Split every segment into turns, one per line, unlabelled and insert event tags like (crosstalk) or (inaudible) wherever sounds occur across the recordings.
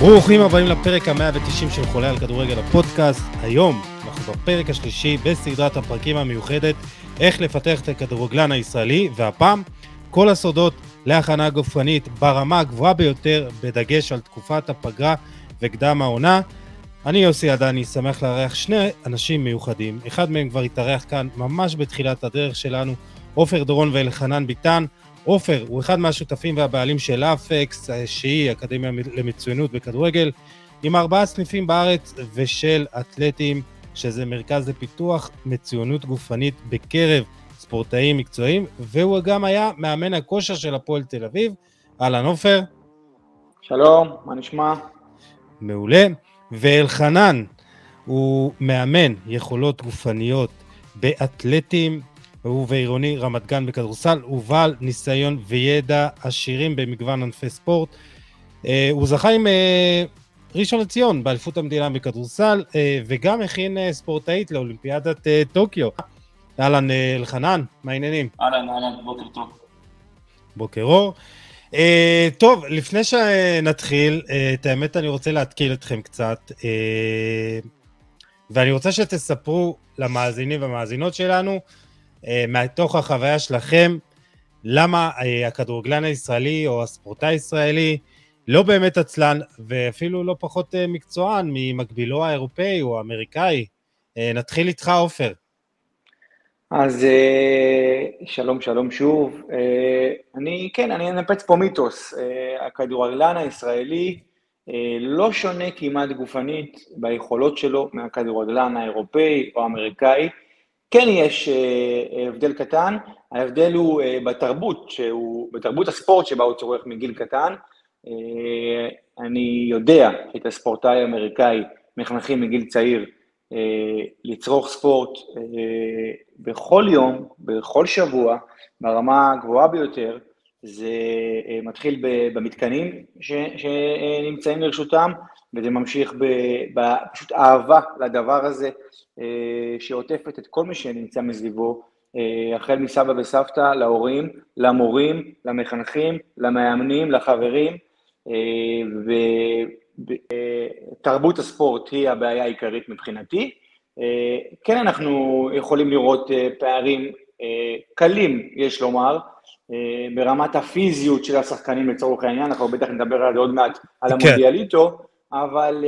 ברוכים הבאים לפרק ה-190 של חולה על כדורגל הפודקאסט. היום אנחנו בפרק השלישי בסדרת הפרקים המיוחדת איך לפתח את הכדורגלן הישראלי, והפעם כל הסודות להכנה גופנית ברמה הגבוהה ביותר, בדגש על תקופת הפגרה וקדם העונה. אני יוסי עדני, שמח לארח שני אנשים מיוחדים. אחד מהם כבר התארח כאן ממש בתחילת הדרך שלנו, עופר דורון ואלחנן ביטן. עופר הוא אחד מהשותפים והבעלים של אפקס, שהיא אקדמיה למצוינות בכדורגל, עם ארבעה סניפים בארץ ושל אתלטים, שזה מרכז לפיתוח מצוינות גופנית בקרב ספורטאים מקצועיים, והוא גם היה מאמן הכושר של הפועל תל אביב. אהלן עופר.
שלום, מה נשמע?
מעולה. ואלחנן הוא מאמן יכולות גופניות באתלטים, הוא ועירוני רמת גן בכדורסל, הוא בעל ניסיון וידע עשירים במגוון ענפי ספורט. אה, הוא זכה עם אה, ראשון לציון באליפות המדינה בכדורסל, אה, וגם הכין ספורטאית לאולימפיאדת טוקיו. אהלן אלחנן, מה העניינים?
אהלן, אהלן, בוקר טוב.
בוקר אור. Uh, טוב, לפני שנתחיל, uh, את האמת אני רוצה להתקיל אתכם קצת, uh, ואני רוצה שתספרו למאזינים והמאזינות שלנו, מתוך החוויה שלכם, למה uh, הכדורגלן הישראלי או הספורטאי הישראלי לא באמת עצלן, ואפילו לא פחות uh, מקצוען ממקבילו האירופאי או האמריקאי. נתחיל איתך, עופר.
אז אה, שלום, שלום שוב. אה, אני, כן, אני אנפץ פה מיתוס. אה, הכדורגלן הישראלי לא שונה כמעט גופנית ביכולות שלו מהכדורגלן האירופאי או האמריקאי. כן יש הבדל קטן, ההבדל הוא בתרבות, שהוא, בתרבות הספורט שבה הוא צורך מגיל קטן. אני יודע שאת הספורטאי האמריקאי מחנכים מגיל צעיר אה, לצרוך ספורט אה, בכל יום, בכל שבוע, ברמה הגבוהה ביותר, זה אה, מתחיל במתקנים שנמצאים לרשותם, וזה ממשיך בפשוט אהבה לדבר הזה, שעוטפת את כל מי שנמצא מסביבו, החל מסבא וסבתא, להורים, למורים, למחנכים, למאמנים, לחברים, תרבות הספורט היא הבעיה העיקרית מבחינתי. אה, כן, אנחנו יכולים לראות אה, פערים אה, קלים, יש לומר, ברמת הפיזיות של השחקנים לצורך העניין, אנחנו בטח נדבר על זה עוד מעט, על כן. המונדיאליטו, אבל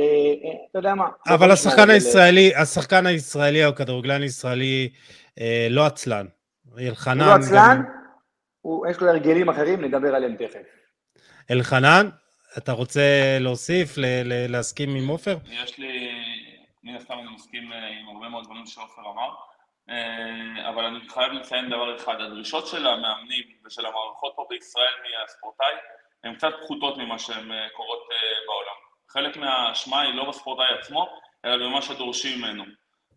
אתה יודע מה.
אבל השחקן הישראלי, השחקן הישראלי או הכדורגלן הישראלי לא עצלן. אלחנן... הוא
לא עצלן, יש לו הרגלים אחרים, נדבר עליהם תכף.
אלחנן, אתה רוצה להוסיף, להסכים עם עופר?
יש לי, מן הסתם אני מסכים אה, עם הרבה מאוד דברים שעופר אמר, אה, אבל אני חייב לציין דבר אחד, הדרישות של המאמנים ושל המערכות פה בישראל מהספורטאי הן קצת פחותות ממה שהן אה, קורות בעולם. חלק מהאשמה היא לא בספורטאי עצמו, אלא במה שדורשים ממנו.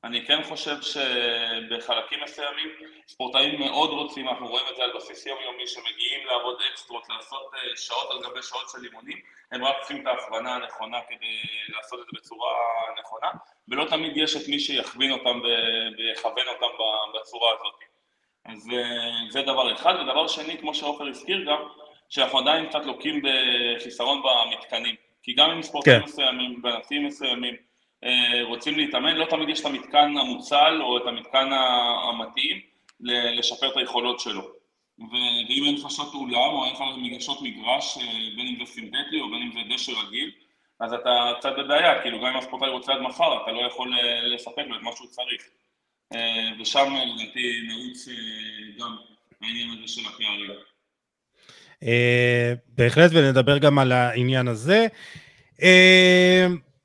אני כן חושב שבחלקים מסוימים ספורטאים מאוד רוצים, אנחנו רואים את זה על בסיס יומיומי, שמגיעים לעבוד אקסטרות, לעשות אה, שעות על גבי שעות של אימונים, הם רק צריכים את ההכוונה הנכונה כדי לעשות את זה בצורה נכונה, ולא תמיד יש את מי שיכווין אותם ויכוון אותם בצורה הזאת. אז זה דבר אחד, ודבר שני, כמו שעופר הזכיר גם, שאנחנו עדיין קצת לוקים בחיסרון במתקנים, כי גם עם ספורטאים כן. מסוימים, בענפים מסוימים, אה, רוצים להתאמן, לא תמיד יש את המתקן המוצל או את המתקן המתאים לשפר את היכולות שלו. ואם אין לך שעות אולם או אין לך שעות מגרש, אה, בין אם זה סינתטי או בין אם זה דשא רגיל, אז אתה קצת בבעיה, כאילו גם אם הספורטאי רוצה עד מחר, אתה לא יכול אה, לספק לו את מה שהוא צריך. ושם לדעתי נעוץ גם העניין הזה של הפערים.
בהחלט, ונדבר גם על העניין הזה.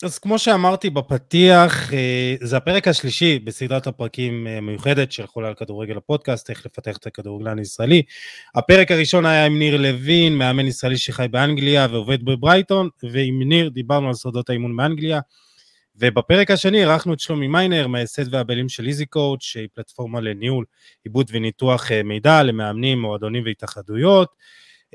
אז כמו שאמרתי בפתיח, אה, זה הפרק השלישי בסדרת הפרקים המיוחדת אה, של חולה על כדורגל הפודקאסט, איך לפתח את הכדורגלן הישראלי. הפרק הראשון היה עם ניר לוין, מאמן ישראלי שחי באנגליה ועובד בברייטון, ועם ניר דיברנו על סודות האימון באנגליה. ובפרק השני אירחנו את שלומי מיינר, מייסד והבעלים של Easy Coach, שהיא פלטפורמה לניהול, עיבוד וניתוח מידע למאמנים, מועדונים והתאחדויות.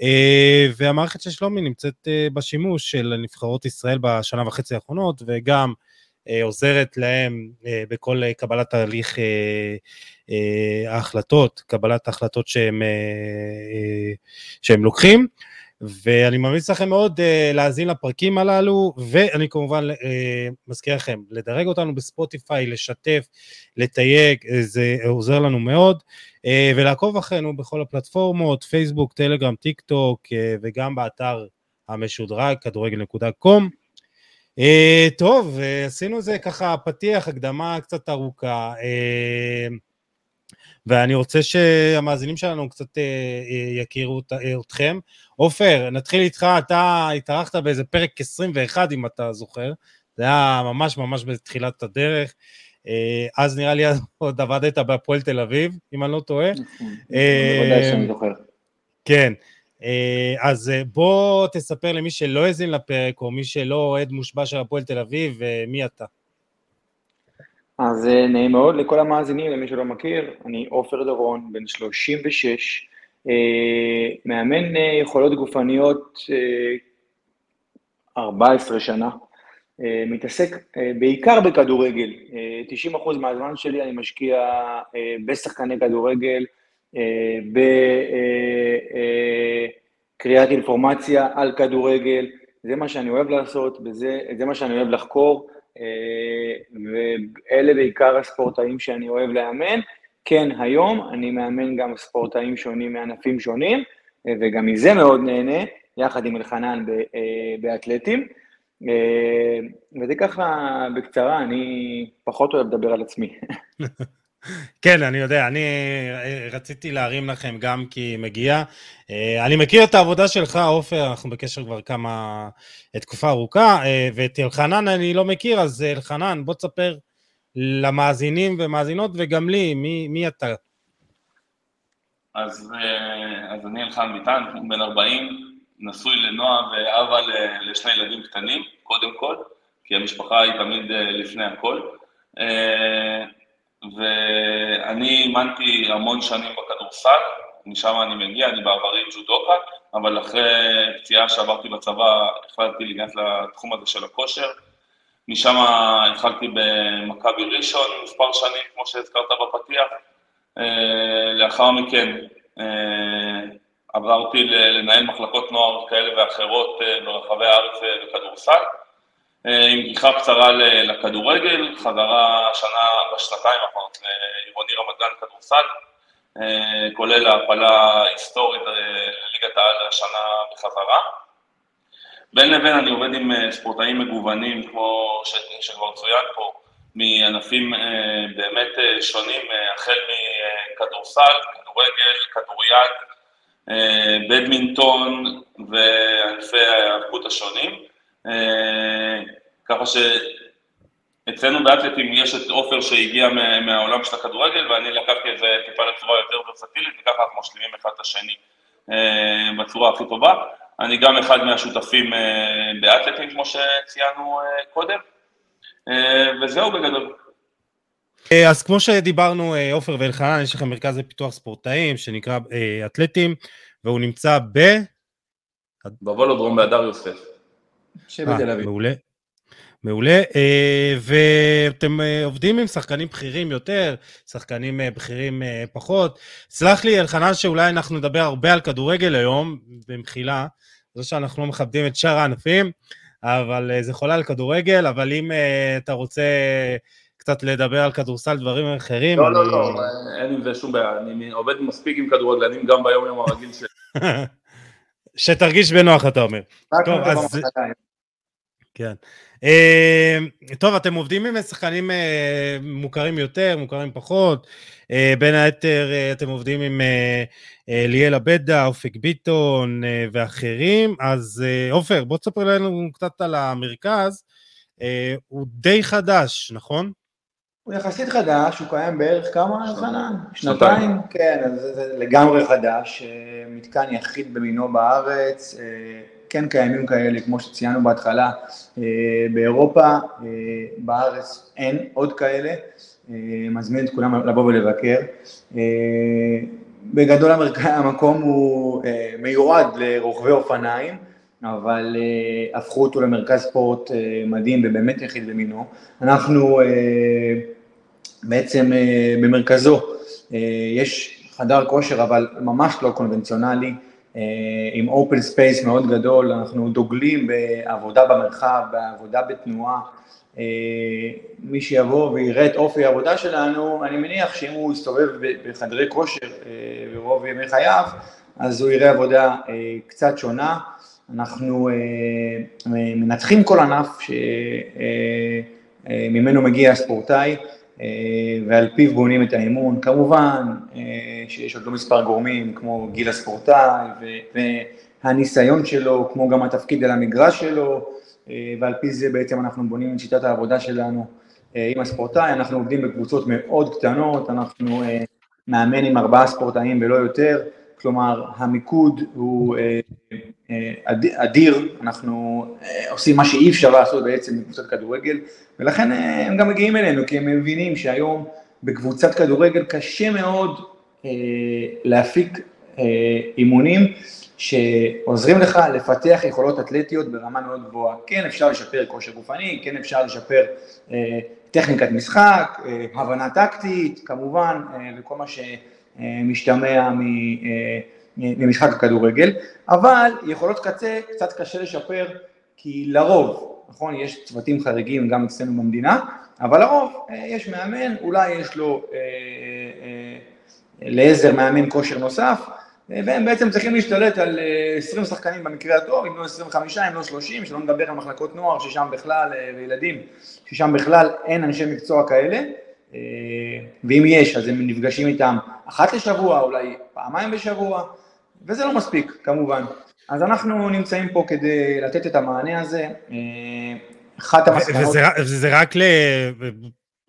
אה, והמערכת של שלומי נמצאת אה, בשימוש של נבחרות ישראל בשנה וחצי האחרונות, וגם אה, עוזרת להם בכל קבלת תהליך ההחלטות, קבלת ההחלטות שהם, שהם לוקחים. ואני ממליץ לכם מאוד uh, להאזין לפרקים הללו, ואני כמובן uh, מזכיר לכם, לדרג אותנו בספוטיפיי, לשתף, לתייג, uh, זה עוזר לנו מאוד, uh, ולעקוב אחרינו בכל הפלטפורמות, פייסבוק, טלגרם, טיק טוק, uh, וגם באתר המשודרג, כדורגל.קום. Uh, טוב, uh, עשינו זה ככה פתיח, הקדמה קצת ארוכה. Uh, ואני רוצה שהמאזינים שלנו קצת יכירו אתכם. עופר, נתחיל איתך, אתה התארחת באיזה פרק 21, אם אתה זוכר, זה היה ממש ממש בתחילת הדרך. אז נראה לי (laughs) עוד עבדת בהפועל תל אביב, אם אני לא טועה. נכון,
בוודאי שאני זוכר.
כן, אז בוא תספר למי שלא האזין לפרק, או מי שלא אוהד מושבע של הפועל תל אביב, מי אתה.
אז אה, נעים מאוד לכל המאזינים, למי שלא מכיר, אני עופר דורון, בן 36, אה, מאמן אה, יכולות גופניות 14 שנה, מתעסק בעיקר בכדורגל, 90% מהזמן שלי אני משקיע בשחקני כדורגל, בקריאת אינפורמציה על כדורגל, זה מה שאני אוהב לעשות, וזה, זה מה שאני אוהב לחקור. ואלה בעיקר הספורטאים שאני אוהב לאמן. כן, היום אני מאמן גם ספורטאים שונים מענפים שונים, וגם מזה מאוד נהנה, יחד עם אלחנן באתלטים. וזה ככה בקצרה, אני פחות אוהב לדבר על עצמי. (laughs)
כן, אני יודע, אני אה, רציתי להרים לכם גם כי מגיע. אה, אני מכיר את העבודה שלך, עופר, אנחנו בקשר כבר כמה, תקופה ארוכה, אה, ואת אלחנן אני לא מכיר, אז אלחנן, בוא תספר למאזינים ומאזינות, וגם לי, מי, מי אתה?
אז, אז אני אלחנן ביטן, בן 40, נשוי לנועה ואבא לשני ילדים קטנים, קודם כל, כי המשפחה היא תמיד לפני הכל. ואני אימנתי המון שנים בכדורסל, משם אני מגיע, אני בעברי ג'ודוקה, אבל אחרי פציעה שעברתי בצבא החלטתי להיכנס לתחום הזה של הכושר. משם התחלתי במכבי ראשון מספר שנים, כמו שהזכרת בפתיח. אה, לאחר מכן אה, עברתי לנהל מחלקות נוער כאלה ואחרות אה, ברחבי הארץ בכדורסל. אה, עם גיחה קצרה לכדורגל, חזרה השנה, בשנתיים האחרונות לעירוני רמת גן כדורסל, אה, כולל העפלה היסטורית אה, לליגת העל השנה בחזרה. בין לבין אני עובד עם ספורטאים מגוונים, כמו שכבר צוין פה, מענפים באמת שונים, החל מכדורסל, כדורגל, כדוריד, בדמינטון וענפי ההיאבקות השונים. אה, ככה שאצלנו באתלטים יש את עופר שהגיע מהעולם של הכדורגל, ואני לקחתי את זה טיפה לצורה יותר ורסטילית, וככה אנחנו משלימים אחד את השני אה, בצורה הכי טובה. אני גם אחד מהשותפים אה, באתלטים, כמו שציינו קודם, וזהו בגדול.
אז כמו שדיברנו, עופר ואלחנן, יש לכם מרכז לפיתוח ספורטאים שנקרא אתלטים, והוא נמצא ב...
בוולודרום בהדר יוסף.
שבתל אביב. מעולה. מעולה, אה, ואתם אה, עובדים עם שחקנים בכירים יותר, שחקנים אה, בכירים פחות. סלח לי, אלחנן, שאולי אנחנו נדבר הרבה על כדורגל היום, במחילה, זה שאנחנו לא מכבדים את שאר הענפים, אבל זה חולה על כדורגל, אבל אם אתה רוצה קצת לדבר על כדורסל, דברים אחרים...
לא, לא אני... לא, לא, אין עם זה שום בעיה, אני עובד מספיק עם כדורגלנים גם ביום-יום הרגיל שלי. (laughs)
שתרגיש בנוח, אתה אומר. טוב, אז... כן. Uh, טוב, אתם עובדים עם שחקנים uh, מוכרים יותר, מוכרים פחות. Uh, בין היתר uh, אתם עובדים עם ליאל עבדה, אופק ביטון uh, ואחרים. אז עופר, uh, בוא תספר לנו קצת על המרכז. Uh, הוא די חדש, נכון?
הוא יחסית חדש, הוא קיים בערך כמה זמן? שנתיים? כן, אז זה, זה לגמרי חדש. מתקן יחיד במינו בארץ. Uh, כן קיימים כאלה, כמו שציינו בהתחלה, אה, באירופה, אה, בארץ אין עוד כאלה, אה, מזמין את כולם לבוא ולבקר. בגדול המקום הוא מיועד לרוכבי אופניים, אבל הפכו אותו למרכז ספורט מדהים ובאמת יחיד במינו. אנחנו בעצם במרכזו יש חדר כושר, אבל ממש לא קונבנציונלי, עם open space מאוד גדול, אנחנו דוגלים בעבודה במרחב, בעבודה בתנועה. מי שיבוא ויראה את אופי העבודה שלנו, אני מניח שאם הוא יסתובב בחדרי כושר ברוב ימי חייו, אז הוא יראה עבודה קצת שונה. אנחנו מנתחים כל ענף שממנו מגיע הספורטאי, ועל פיו בונים את האמון. כמובן שיש עוד לא מספר גורמים כמו גיל הספורטאי והניסיון שלו, כמו גם התפקיד על המגרש שלו, ועל פי זה בעצם אנחנו בונים את שיטת העבודה שלנו עם הספורטאי, אנחנו עובדים בקבוצות מאוד קטנות, אנחנו מאמן עם ארבעה ספורטאים ולא יותר, כלומר המיקוד הוא אדיר, אנחנו עושים מה שאי אפשר לעשות בעצם בקבוצת כדורגל ולכן הם גם מגיעים אלינו כי הם מבינים שהיום בקבוצת כדורגל קשה מאוד להפיק אימונים שעוזרים לך לפתח יכולות אתלטיות ברמה מאוד גבוהה. כן אפשר לשפר כושר גופני, כן אפשר לשפר טכניקת משחק, הבנה טקטית כמובן וכל מה שמשתמע ממשחק הכדורגל, אבל יכולות קצה קצת קשה לשפר כי לרוב, נכון, יש צוותים חריגים גם אצלנו במדינה, אבל לרוב יש מאמן, אולי יש לו לעזר מאמן כושר נוסף, והם בעצם צריכים להשתלט על 20 שחקנים במקרה הטוב, אם לא 25, אם לא 30, שלא נדבר על מחלקות נוער ששם בכלל, וילדים, ששם בכלל אין אנשי מקצוע כאלה, ואם יש אז הם נפגשים איתם אחת לשבוע, אולי פעמיים בשבוע, וזה לא מספיק כמובן. אז אנחנו נמצאים פה כדי לתת את המענה הזה.
אחת המסקנות... וזה רק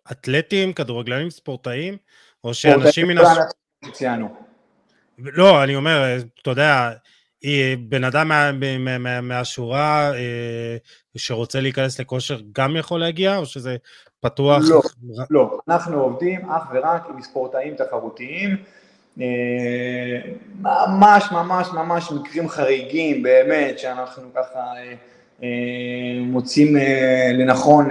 לאתלטים, כדורגלנים, ספורטאים, או שאנשים מן... לא, אני אומר, אתה יודע, בן אדם מה, מה, מהשורה שרוצה להיכנס לכושר גם יכול להגיע, או שזה פתוח?
לא, לא, אנחנו עובדים אך ורק עם ספורטאים תחרותיים, ממש ממש ממש מקרים חריגים באמת שאנחנו ככה מוצאים לנכון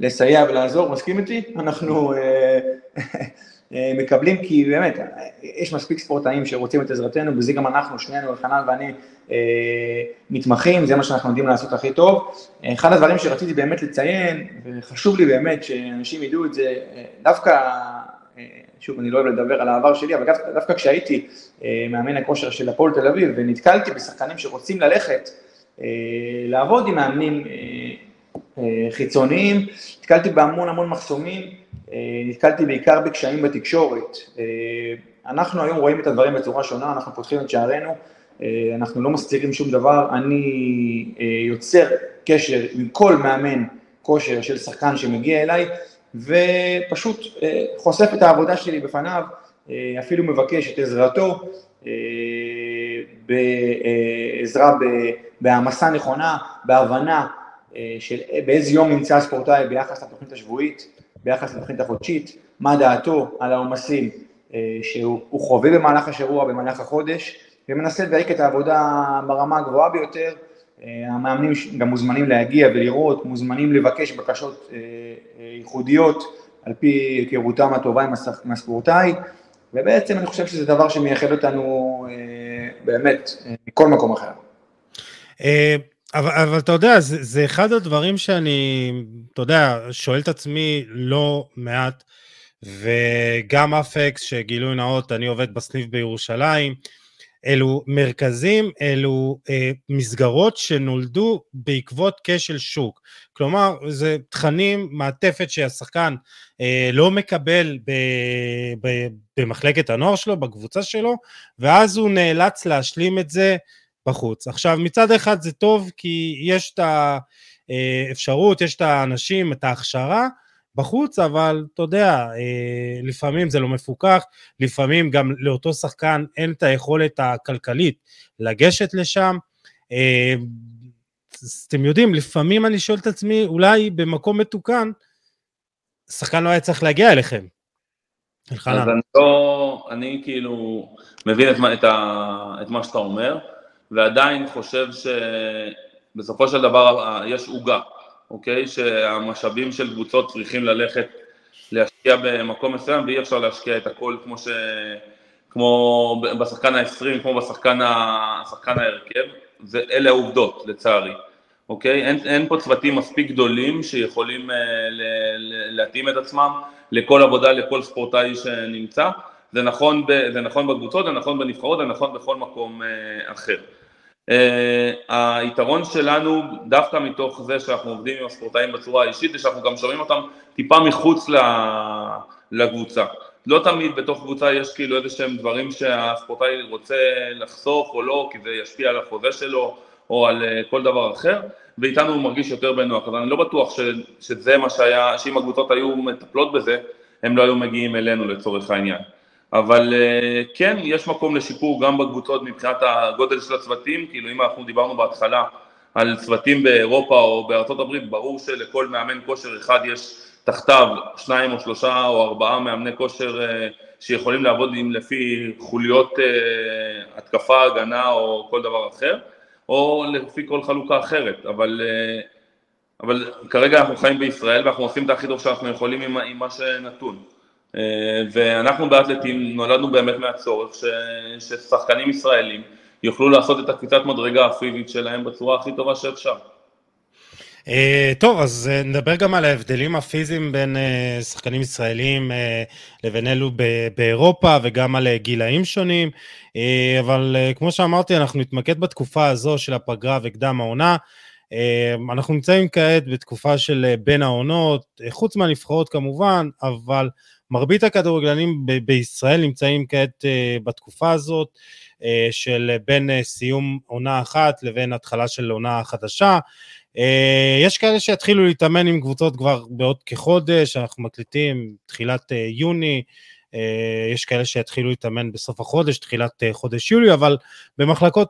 לסייע ולעזור, מסכים איתי? אנחנו מקבלים כי באמת יש מספיק ספורטאים שרוצים את עזרתנו וזה גם אנחנו, שנינו, חנן ואני מתמחים, זה מה שאנחנו יודעים לעשות הכי טוב. אחד הדברים שרציתי באמת לציין וחשוב לי באמת שאנשים ידעו את זה, דווקא שוב, אני לא אוהב לדבר על העבר שלי, אבל דווקא כשהייתי מאמן הכושר של הפועל תל אביב ונתקלתי בשחקנים שרוצים ללכת לעבוד עם מאמנים חיצוניים, נתקלתי בהמון המון מחסומים, נתקלתי בעיקר בקשיים בתקשורת. אנחנו היום רואים את הדברים בצורה שונה, אנחנו פותחים את שערינו, אנחנו לא מסתירים שום דבר, אני יוצר קשר עם כל מאמן כושר של שחקן שמגיע אליי, ופשוט חושף את העבודה שלי בפניו, אפילו מבקש את עזרתו, בעזרה בהעמסה נכונה, בהבנה של באיזה יום נמצא הספורטאי ביחס לתוכנית השבועית, ביחס לתוכנית החודשית, מה דעתו על העומסים שהוא חווה במהלך השבוע, במהלך החודש, ומנסה לדייק את העבודה ברמה הגבוהה ביותר. המאמנים גם מוזמנים להגיע ולראות, מוזמנים לבקש בקשות ייחודיות על פי היכרותם הטובה עם הספורטאי, ובעצם אני חושב שזה דבר שמייחד אותנו באמת מכל מקום אחר.
אבל, אבל אתה יודע, זה, זה אחד הדברים שאני, אתה יודע, שואל את עצמי לא מעט, וגם אפקס, שגילוי נאות, אני עובד בסניף בירושלים, אלו מרכזים, אלו אה, מסגרות שנולדו בעקבות כשל שוק. כלומר, זה תכנים, מעטפת שהשחקן אה, לא מקבל ב, ב, במחלקת הנוער שלו, בקבוצה שלו, ואז הוא נאלץ להשלים את זה בחוץ. עכשיו, מצד אחד זה טוב כי יש את האפשרות, יש את האנשים, את ההכשרה בחוץ, אבל אתה יודע, אה, לפעמים זה לא מפוקח, לפעמים גם לאותו שחקן אין את היכולת הכלכלית לגשת לשם. אה, אתם יודעים, לפעמים אני שואל את עצמי, אולי במקום מתוקן, שחקן לא היה צריך להגיע אליכם.
אז אני לא, אני כאילו מבין את את, את מה שאתה אומר, ועדיין חושב שבסופו של דבר יש עוגה, אוקיי? שהמשאבים של קבוצות צריכים ללכת להשקיע במקום מסוים ואי אפשר להשקיע את הכל כמו, ש... כמו בשחקן ה-20, כמו בשחקן ההרכב, אלה העובדות לצערי, אוקיי? אין, אין פה צוותים מספיק גדולים שיכולים uh, להתאים את עצמם לכל עבודה, לכל ספורטאי שנמצא, זה נכון, ב, זה נכון בקבוצות, זה נכון בנבחרות, זה נכון בכל מקום uh, אחר. Uh, היתרון שלנו, דווקא מתוך זה שאנחנו עובדים עם הספורטאים בצורה האישית, זה שאנחנו גם שומעים אותם טיפה מחוץ לקבוצה. לא תמיד בתוך קבוצה יש כאילו איזה שהם דברים שהספורטאי רוצה לחשוף או לא, כי זה ישפיע על החוזה שלו או על uh, כל דבר אחר, ואיתנו הוא מרגיש יותר בנוח. אז אני לא בטוח ש, שזה מה שהיה, שאם הקבוצות היו מטפלות בזה, הם לא היו מגיעים אלינו לצורך העניין. אבל uh, כן, יש מקום לשיפור גם בקבוצות מבחינת הגודל של הצוותים, כאילו אם אנחנו דיברנו בהתחלה על צוותים באירופה או בארצות הברית, ברור שלכל מאמן כושר אחד יש תחתיו שניים או שלושה או ארבעה מאמני כושר אה, שיכולים לעבוד עם לפי חוליות אה, התקפה, הגנה או כל דבר אחר, או לפי כל חלוקה אחרת, אבל, אה, אבל כרגע אנחנו חיים בישראל ואנחנו עושים את הכי טוב שאנחנו יכולים עם, עם מה שנתון. ואנחנו באתלטים נולדנו באמת מהצורך ש, ששחקנים ישראלים יוכלו לעשות את הקפיצת מדרגה הפיזית שלהם בצורה הכי טובה שאפשר.
Uh, טוב, אז uh, נדבר גם על ההבדלים הפיזיים בין שחקנים ישראלים לבין אלו באירופה וגם על גילאים שונים, אבל כמו שאמרתי, אנחנו נתמקד בתקופה הזו של הפגרה וקדם העונה. Uh, אנחנו נמצאים כעת בתקופה של uh, בין העונות, uh, חוץ מהנבחרות כמובן, אבל מרבית הכדורגלנים ב- בישראל נמצאים כעת uh, בתקופה הזאת. של בין סיום עונה אחת לבין התחלה של עונה חדשה. אה, יש כאלה שיתחילו להתאמן עם קבוצות כבר בעוד כחודש, אנחנו מקליטים תחילת אה, יוני, אה, יש כאלה שיתחילו להתאמן בסוף החודש, תחילת חודש יולי, אבל במחלקות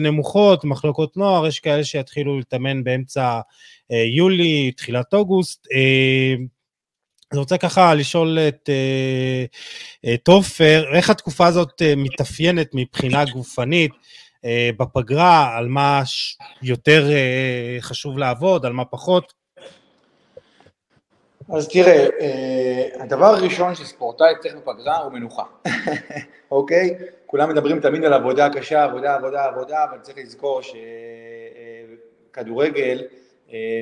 נמוכות, מחלקות נוער, יש כאלה שיתחילו להתאמן באמצע יולי, תחילת אוגוסט. אני רוצה ככה לשאול את עופר, איך התקופה הזאת מתאפיינת מבחינה גופנית? אה, בפגרה, על מה יותר אה, חשוב לעבוד, על מה פחות?
אז תראה, אה, הדבר הראשון שספורטאי צריך בפגרה הוא מנוחה, (laughs) אוקיי? כולם מדברים תמיד על עבודה קשה, עבודה, עבודה, עבודה, אבל צריך לזכור שכדורגל,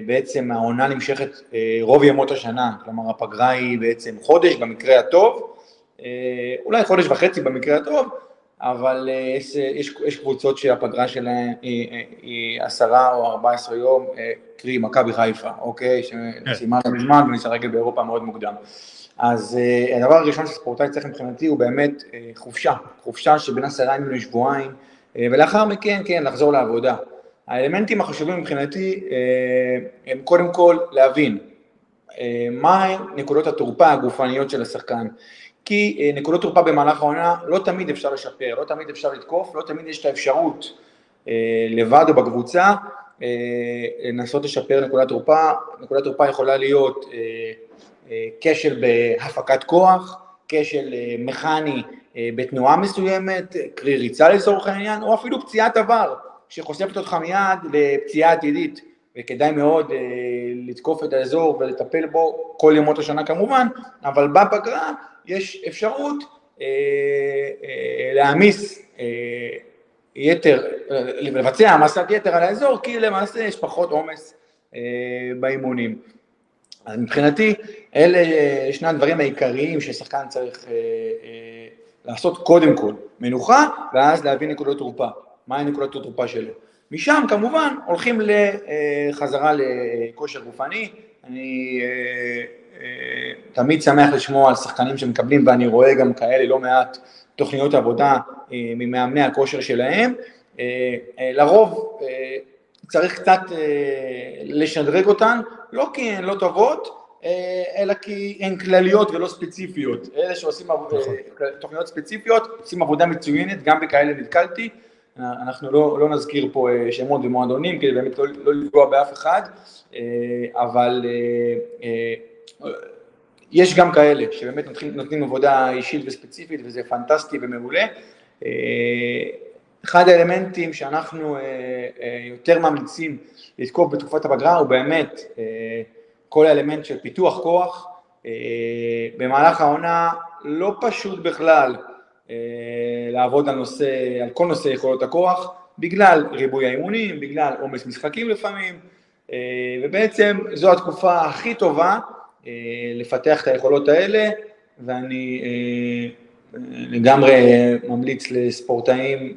בעצם העונה נמשכת רוב ימות השנה, כלומר הפגרה היא בעצם חודש במקרה הטוב, אולי חודש וחצי במקרה הטוב, אבל אה, יש, יש, יש קבוצות שהפגרה שלהן היא, היא עשרה או ארבע עשרה יום, אה, קרי מכבי חיפה, אוקיי? שסיימה לא מזמן ומשחקת באירופה מאוד מוקדם. אז אה, הדבר הראשון שספורטאי צריך מבחינתי הוא באמת חופשה, חופשה שבין עשרה ימים לשבועיים, ולאחר מכן, כן, לחזור לעבודה. האלמנטים החשובים מבחינתי הם קודם כל להבין מה נקודות התורפה הגופניות של השחקן. כי אה, נקודות תורפה במהלך העונה לא תמיד אפשר לשפר, לא תמיד אפשר לתקוף, לא תמיד יש את האפשרות אה, לבד או בקבוצה אה, לנסות לשפר נקודת תורפה, נקודת תורפה יכולה להיות כשל בהפקת כוח, כשל מכני בתנועה מסוימת, קרי ריצה לצורך העניין, או אפילו פציעת עבר שחושפת אותך מיד לפציעה עתידית וכדאי מאוד לתקוף את האזור ולטפל בו כל ימות השנה כמובן, אבל בפגרה יש אפשרות אה, אה, להעמיס אה, יתר, לבצע העמסת יתר על האזור, כי למעשה יש פחות עומס באימונים. אז מבחינתי, אלה שני הדברים העיקריים ששחקן צריך לעשות קודם כל, מנוחה, ואז להביא נקודות תורפה. מהי נקודות התורפה שלו? משם כמובן הולכים לחזרה לכושר גופני, אני תמיד שמח לשמוע על שחקנים שמקבלים ואני רואה גם כאלה לא מעט תוכניות עבודה אה, ממאמני הכושר שלהם, לרוב צריך קצת לשדרג אותן, לא כי הן לא טובות, אלא כי הן כלליות ולא ספציפיות, אלה שעושים נכון. תוכניות ספציפיות עושים עבודה מצוינת, גם בכאלה נתקלתי, אנחנו לא, לא נזכיר פה אה, שמות ומועדונים כדי באמת לא, לא לפגוע באף אחד, אה, אבל אה, יש גם כאלה שבאמת נותנים, נותנים עבודה אישית וספציפית וזה פנטסטי ומעולה. אחד האלמנטים שאנחנו יותר ממליצים לתקוף בתקופת הפגרה הוא באמת כל האלמנט של פיתוח כוח. במהלך העונה לא פשוט בכלל לעבוד על, נושא, על כל נושא יכולות הכוח, בגלל ריבוי האימונים, בגלל עומס משחקים לפעמים, ובעצם זו התקופה הכי טובה לפתח את היכולות האלה, ואני לגמרי ממליץ לספורטאים,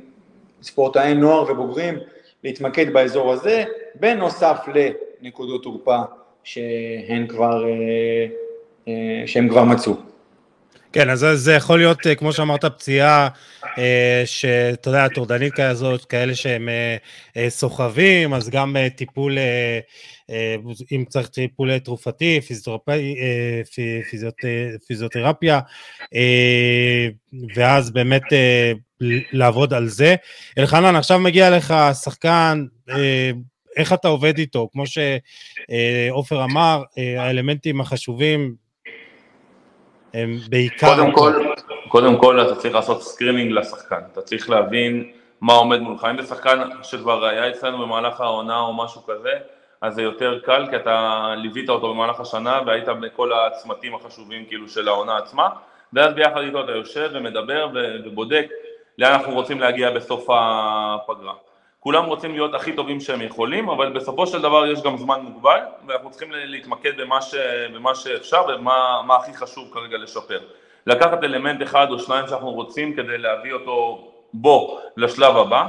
ספורטאי נוער ובוגרים להתמקד באזור הזה, בנוסף לנקודות תורפה שהן כבר, אה, אה, שהם כבר מצאו.
כן, אז זה יכול להיות, אה, כמו שאמרת, פציעה שאתה יודע, טורדנית כזאת, כאלה שהם סוחבים, אז גם טיפול, אם צריך טיפול תרופתי, פיזיותרפיה, ואז באמת לעבוד על זה. אלחנן, עכשיו מגיע לך שחקן, איך אתה עובד איתו? כמו שעופר אמר, האלמנטים החשובים הם בעיקר...
קודם כל, קודם כל אתה צריך לעשות screening לשחקן, אתה צריך להבין מה עומד מולך. אם זה שחקן שכבר היה אצלנו במהלך העונה או משהו כזה, אז זה יותר קל, כי אתה ליווית אותו במהלך השנה והיית בכל הצמתים החשובים כאילו של העונה עצמה, ואז ביחד איתו אתה יושב ומדבר ובודק לאן אנחנו רוצים להגיע בסוף הפגרה. כולם רוצים להיות הכי טובים שהם יכולים, אבל בסופו של דבר יש גם זמן מוגבל, ואנחנו צריכים להתמקד במה, ש, במה שאפשר ומה הכי חשוב כרגע לשפר. לקחת אלמנט אחד או שניים שאנחנו רוצים כדי להביא אותו בו לשלב הבא,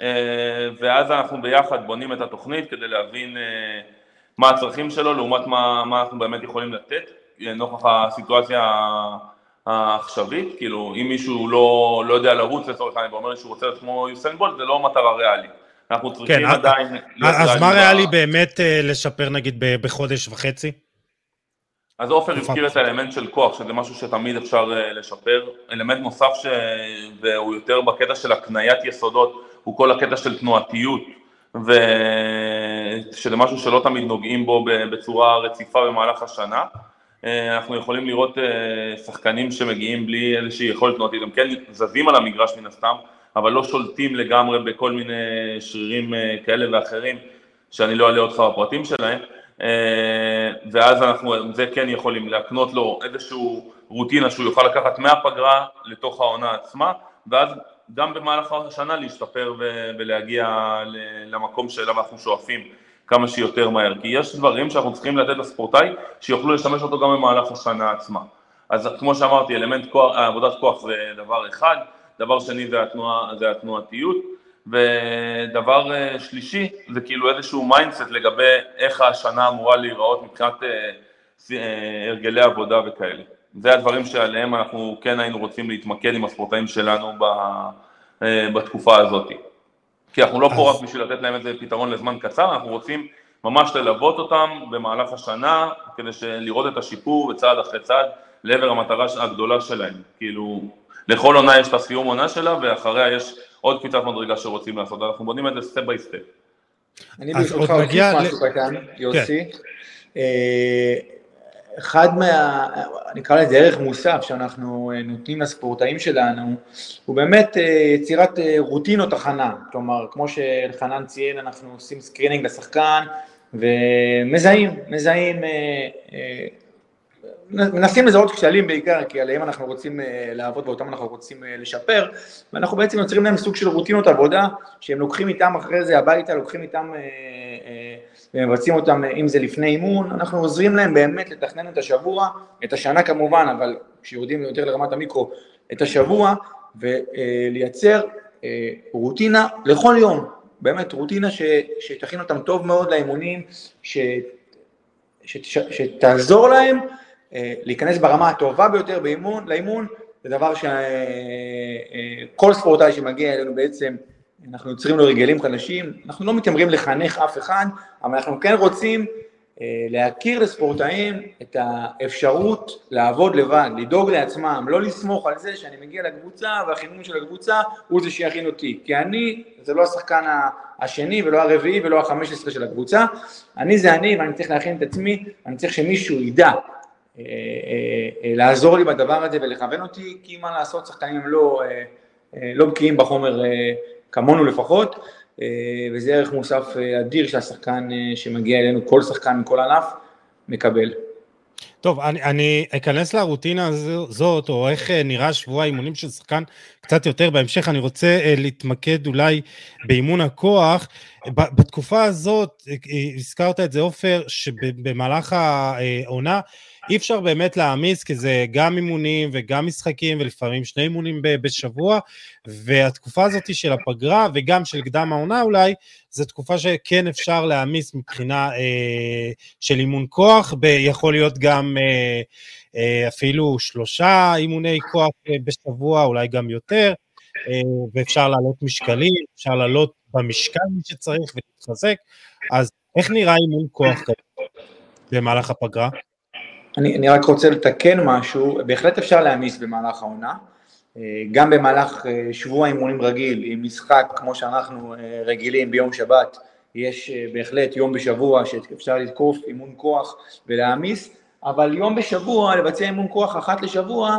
אה, ואז אנחנו ביחד בונים את התוכנית כדי להבין אה, מה הצרכים שלו לעומת מה, מה אנחנו באמת יכולים לתת, נוכח הסיטואציה העכשווית, כאילו אם מישהו לא, לא יודע לרוץ לצורך העניין ואומר שהוא רוצה להיות כמו יוסיין בולט, זה לא מטרה ריאלית. אנחנו צריכים כן, עדיין...
אז מה ריאלי באמת אה, לשפר נגיד בחודש וחצי?
אז עופר הזכיר את האלמנט של כוח, שזה משהו שתמיד אפשר אה, לשפר. אלמנט נוסף ש... והוא יותר בקטע של הקניית יסודות, הוא כל הקטע של תנועתיות, ושזה משהו שלא תמיד נוגעים בו בצורה רציפה במהלך השנה. אה, אנחנו יכולים לראות אה, שחקנים שמגיעים בלי איזושהי יכולת תנועתית, הם כן זזים על המגרש מן הסתם, אבל לא שולטים לגמרי בכל מיני שרירים אה, כאלה ואחרים, שאני לא אעלה אותך בפרטים שלהם, ואז אנחנו זה כן יכולים להקנות לו איזושהי רוטינה שהוא יוכל לקחת מהפגרה לתוך העונה עצמה, ואז גם במהלך השנה להשתפר ולהגיע למקום שאליו אנחנו שואפים. כמה שיותר מהר, כי יש דברים שאנחנו צריכים לתת לספורטאי שיוכלו לשמש אותו גם במהלך השנה עצמה. אז כמו שאמרתי, אלמנט כוח, עבודת כוח זה דבר אחד, דבר שני זה, התנועה, זה התנועתיות, ודבר אה, שלישי זה כאילו איזשהו mindset לגבי איך השנה אמורה להיראות מבחינת אה, אה, הרגלי עבודה וכאלה. זה הדברים שעליהם אנחנו כן היינו רוצים להתמקד עם הספורטאים שלנו בתקופה הזאת. כי אנחנו לא פה רק בשביל לתת להם איזה פתרון לזמן קצר, אנחנו רוצים ממש ללוות אותם במהלך השנה, כדי לראות את השיפור בצעד אחרי צעד לעבר המטרה הגדולה שלהם. כאילו, לכל עונה יש את הסיום עונה שלה, ואחריה יש עוד קפיצת מדרגה שרוצים לעשות, אנחנו בונים את זה step by step.
אני ברשותך אוסיף משהו קטן, יוסי. אחד מה, נקרא לזה ערך מוסף שאנחנו אה, נותנים לספורטאים שלנו, הוא באמת אה, יצירת אה, רוטינות הכנה, כלומר, כמו שאלחנן ציין, אנחנו עושים screening לשחקן ומזהים, מזהים, מנסים לזהות כשלים בעיקר, כי עליהם אנחנו רוצים לעבוד ואותם אנחנו רוצים לשפר, ואנחנו בעצם יוצרים להם סוג של רוטינות עבודה, שהם לוקחים איתם אחרי זה הביתה, לוקחים איתם ומבצעים אותם, אם זה לפני אימון, אנחנו עוזרים להם באמת לתכנן את השבוע, את השנה כמובן, אבל כשיורדים יותר לרמת המיקרו, את השבוע, ולייצר אה, רוטינה לכל יום, באמת רוטינה ש, שתכין אותם טוב מאוד לאימונים, ש, ש, ש, שתעזור להם אה, להיכנס ברמה הטובה ביותר באימון, לאימון, זה דבר שכל אה, ספורטאי שמגיע אלינו בעצם אנחנו יוצרים לו רגלים חדשים, אנחנו לא מתיימרים לחנך אף אחד, אבל אנחנו כן רוצים אה, להכיר לספורטאים את האפשרות לעבוד לבד, לדאוג לעצמם, לא לסמוך על זה שאני מגיע לקבוצה והחינוך של הקבוצה הוא זה שיכין אותי, כי אני זה לא השחקן השני ולא הרביעי ולא החמש עשרה של הקבוצה, אני זה אני ואני צריך להכין את עצמי, אני צריך שמישהו ידע. אה, אה, לעזור לי בדבר הזה ולכוון אותי, כי מה לעשות, שחקנים הם לא, לא בקיאים בחומר כמונו לפחות, אה, וזה ערך מוסף אה, אדיר שהשחקן אה, שמגיע אלינו, כל שחקן מכל ענף, מקבל.
טוב, אני, אני אכנס לרוטינה הזאת, או איך אה, נראה שבוע האימונים של שחקן קצת יותר בהמשך. אני רוצה uh, להתמקד אולי באימון הכוח. בתקופה הזאת, אה, הזכרת את זה, עופר, שבמהלך העונה, אי אפשר באמת להעמיס, כי זה גם אימונים וגם משחקים, ולפעמים שני אימונים בשבוע, והתקופה הזאת של הפגרה, וגם של קדם העונה אולי, זו תקופה שכן אפשר להעמיס מבחינה אה, של אימון כוח, יכול להיות גם אה, אה, אפילו שלושה אימוני כוח אה, בשבוע, אולי גם יותר, אה, ואפשר לעלות משקלים, אפשר לעלות במשקל מי שצריך ולהתחזק, אז איך נראה אימון כוח כזה במהלך הפגרה?
אני, אני רק רוצה לתקן משהו, בהחלט אפשר להעמיס במהלך העונה, אה, גם במהלך אה, שבוע אימונים רגיל, עם משחק כמו שאנחנו אה, רגילים ביום שבת, יש בהחלט יום בשבוע שאפשר לתקוף אימון כוח ולהעמיס, אבל יום בשבוע, לבצע אימון כוח אחת לשבוע,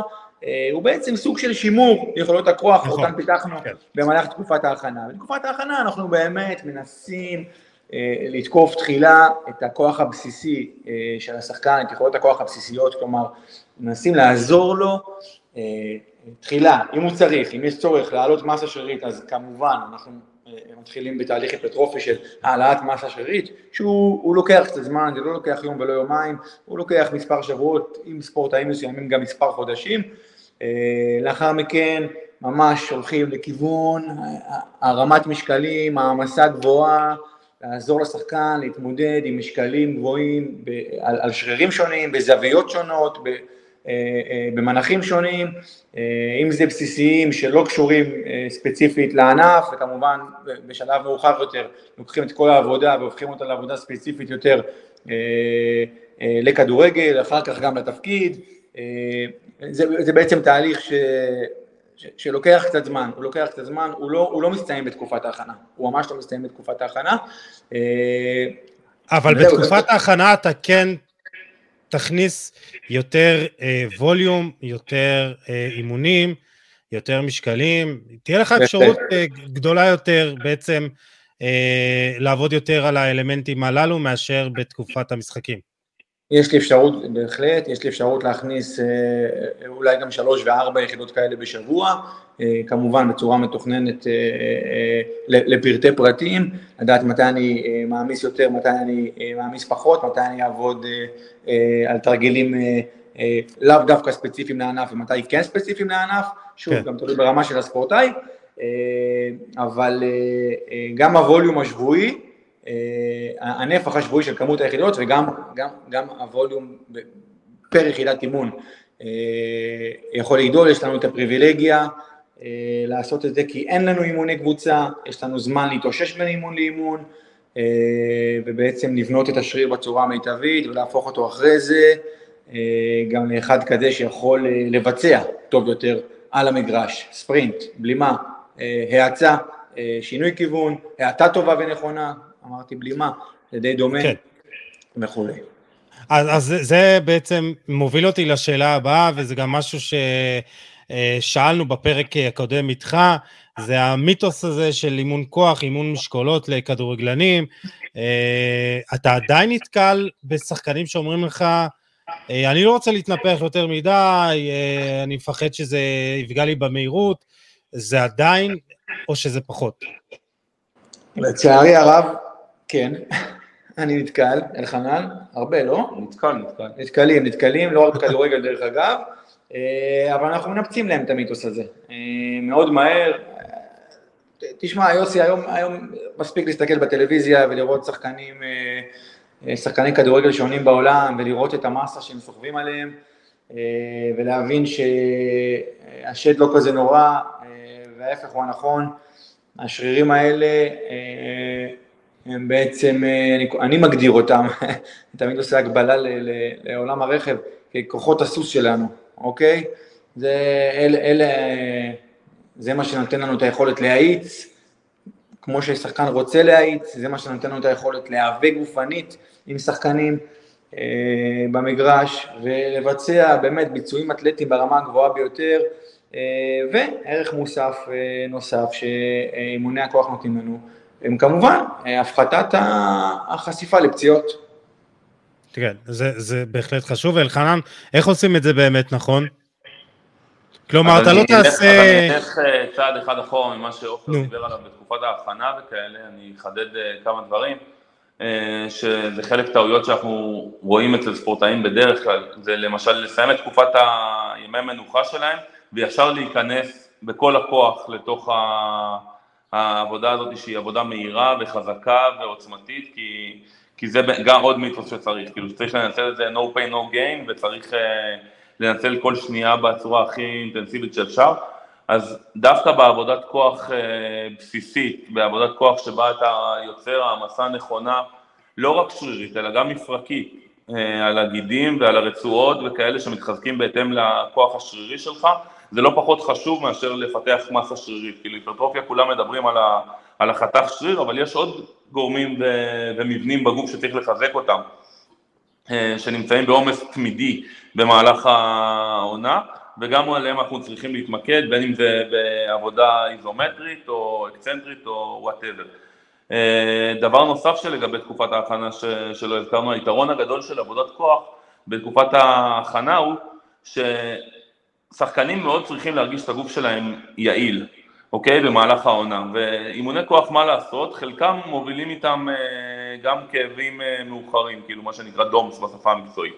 הוא בעצם סוג של שימור יכולות הכוח, נכון, אותן פיתחנו כן. במהלך תקופת ההכנה. בתקופת ההכנה אנחנו באמת מנסים לתקוף תחילה את הכוח הבסיסי אה, של השחקן, את יכולות הכוח הבסיסיות, כלומר, מנסים לעזור לו אה, תחילה, אם הוא צריך, אם יש צורך להעלות מסה שרירית, אז כמובן אנחנו מתחילים בתהליך היפרטרופי של העלאת מסה שרירית, שהוא לוקח קצת זמן, זה לא לוקח יום ולא יומיים, הוא לוקח מספר שבועות, עם ספורטאים מסוימים גם מספר חודשים. לאחר מכן ממש הולכים לכיוון הרמת משקלים, העמסה גבוהה, לעזור לשחקן להתמודד עם משקלים גבוהים ב, על, על שרירים שונים, בזוויות שונות, ב, אה, אה, במנחים שונים, אה, אם זה בסיסיים שלא קשורים ספציפית לענף, וכמובן בשלב מאוחר יותר לוקחים את כל העבודה והופכים אותה לעבודה ספציפית יותר לכדורגל, אחר כך גם לתפקיד, זה, זה בעצם תהליך ש... שלוקח קצת זמן, הוא לוקח קצת זמן, הוא לא, הוא לא מסתיים בתקופת ההכנה, הוא ממש לא מסתיים בתקופת ההכנה.
אה, אבל בתקופת ההכנה אתה כן תכניס יותר אה, ווליום, יותר אה, אימונים, יותר משקלים, תהיה לך אפשרות אה, גדולה יותר בעצם אה, לעבוד יותר על האלמנטים הללו מאשר בתקופת המשחקים.
יש לי אפשרות, בהחלט, יש לי אפשרות להכניס אה, אולי גם שלוש וארבע יחידות כאלה בשבוע, אה, כמובן בצורה מתוכננת אה, לפרטי פרטים, לדעת מתי אני מעמיס יותר, מתי אני מעמיס פחות, מתי אני אעבוד על תרגילים לאו דווקא ספציפיים לענף ומתי כן ספציפיים לענף, שוב, כן. גם תלוי ברמה של הספורטאי, אבל גם הווליום השבועי, אה, הנפח השבועי של כמות היחידות וגם גם, גם הווליום פר יחידת אימון. אה, יכול לגדול, יש לנו את הפריבילגיה אה, לעשות את זה כי אין לנו אימוני קבוצה, יש לנו זמן להתאושש בין אימון לאימון ובעצם לבנות את השריר בצורה המיטבית ולהפוך אותו אחרי זה גם לאחד כזה שיכול לבצע טוב יותר על המגרש, ספרינט, בלימה, האצה, שינוי כיוון, האטה טובה ונכונה, אמרתי בלימה, זה די דומה כן. וכולי.
אז, אז זה בעצם מוביל אותי לשאלה הבאה, וזה גם משהו ששאלנו בפרק הקודם איתך, זה המיתוס הזה של אימון כוח, אימון משקולות לכדורגלנים. אה, אתה עדיין נתקל בשחקנים שאומרים לך, אה, אני לא רוצה להתנפח יותר מדי, אה, אני מפחד שזה יפגע לי במהירות, זה עדיין, או שזה פחות?
לצערי הרב, כן, (laughs) אני נתקל, אלחנן, הרבה, לא?
נתקל, נתקל.
נתקלים, נתקלים, לא רק בכדורגל דרך אגב, אה, אבל אנחנו מנפצים להם את המיתוס הזה. אה, מאוד מהר, תשמע, יוסי, היום, היום מספיק להסתכל בטלוויזיה ולראות שחקנים, אה, שחקני כדורגל שונים בעולם ולראות את המסה שהם סוחבים עליהם ולהבין שהשד לא כזה נורא וההפך הוא הנכון. השרירים האלה הם בעצם, אה, אני, אני מגדיר אותם, (laughs) תמיד עושה הקבלה ל, ל, לעולם הרכב, ככוחות הסוס שלנו, אוקיי? זה, אל, אל, זה מה שנותן לנו את היכולת להאיץ, כמו ששחקן רוצה להאיץ, זה מה שנותן לנו את היכולת להיאבק גופנית עם שחקנים אה, במגרש, ולבצע באמת ביצועים אתלטיים ברמה הגבוהה ביותר, אה, וערך מוסף אה, נוסף שאימוני הכוח נותנים לנו. הם כמובן אה, הפחתת החשיפה לפציעות.
כן, זה, זה בהחלט חשוב. אלחנן, איך עושים את זה באמת נכון? כלומר, אתה לא תעשה...
אני אלך אה, צעד אחד אחורה ממה שעופר דיבר עליו בתקופת ההכנה וכאלה, אני אחדד אה, כמה דברים, שזה חלק טעויות שאנחנו רואים אצל ספורטאים בדרך כלל, זה למשל לסיים את תקופת הימי המנוחה שלהם וישר להיכנס בכל הכוח לתוך העבודה הזאת שהיא עבודה מהירה וחזקה ועוצמתית, כי, כי זה גם עוד מיתוס שצריך, כאילו שצריך לנצל את זה no pain no gain וצריך... לנצל כל שנייה בצורה הכי אינטנסיבית שאפשר. אז דווקא בעבודת כוח אה, בסיסית, בעבודת כוח שבה אתה יוצר העמסה נכונה, לא רק שרירית, אלא גם מפרקית, אה, על הגידים ועל הרצועות וכאלה שמתחזקים בהתאם לכוח השרירי שלך, זה לא פחות חשוב מאשר לפתח מסה שרירית. כאילו היפרטרופיה כולם מדברים על, ה, על החתך שריר, אבל יש עוד גורמים ו, ומבנים בגוף שצריך לחזק אותם. אה, שנמצאים בעומס תמידי במהלך העונה, וגם עליהם אנחנו צריכים להתמקד, בין אם זה בעבודה איזומטרית או אקסצנטרית או whatever. אה, דבר נוסף שלגבי תקופת ההכנה שלא הזכרנו, היתרון הגדול של עבודת כוח בתקופת ההכנה הוא ששחקנים מאוד צריכים להרגיש את הגוף שלהם יעיל, אוקיי? במהלך העונה. ואימוני כוח, מה לעשות? חלקם מובילים איתם אה, גם כאבים אה, מאוחרים, כאילו מה שנקרא DOMS בשפה המקצועית.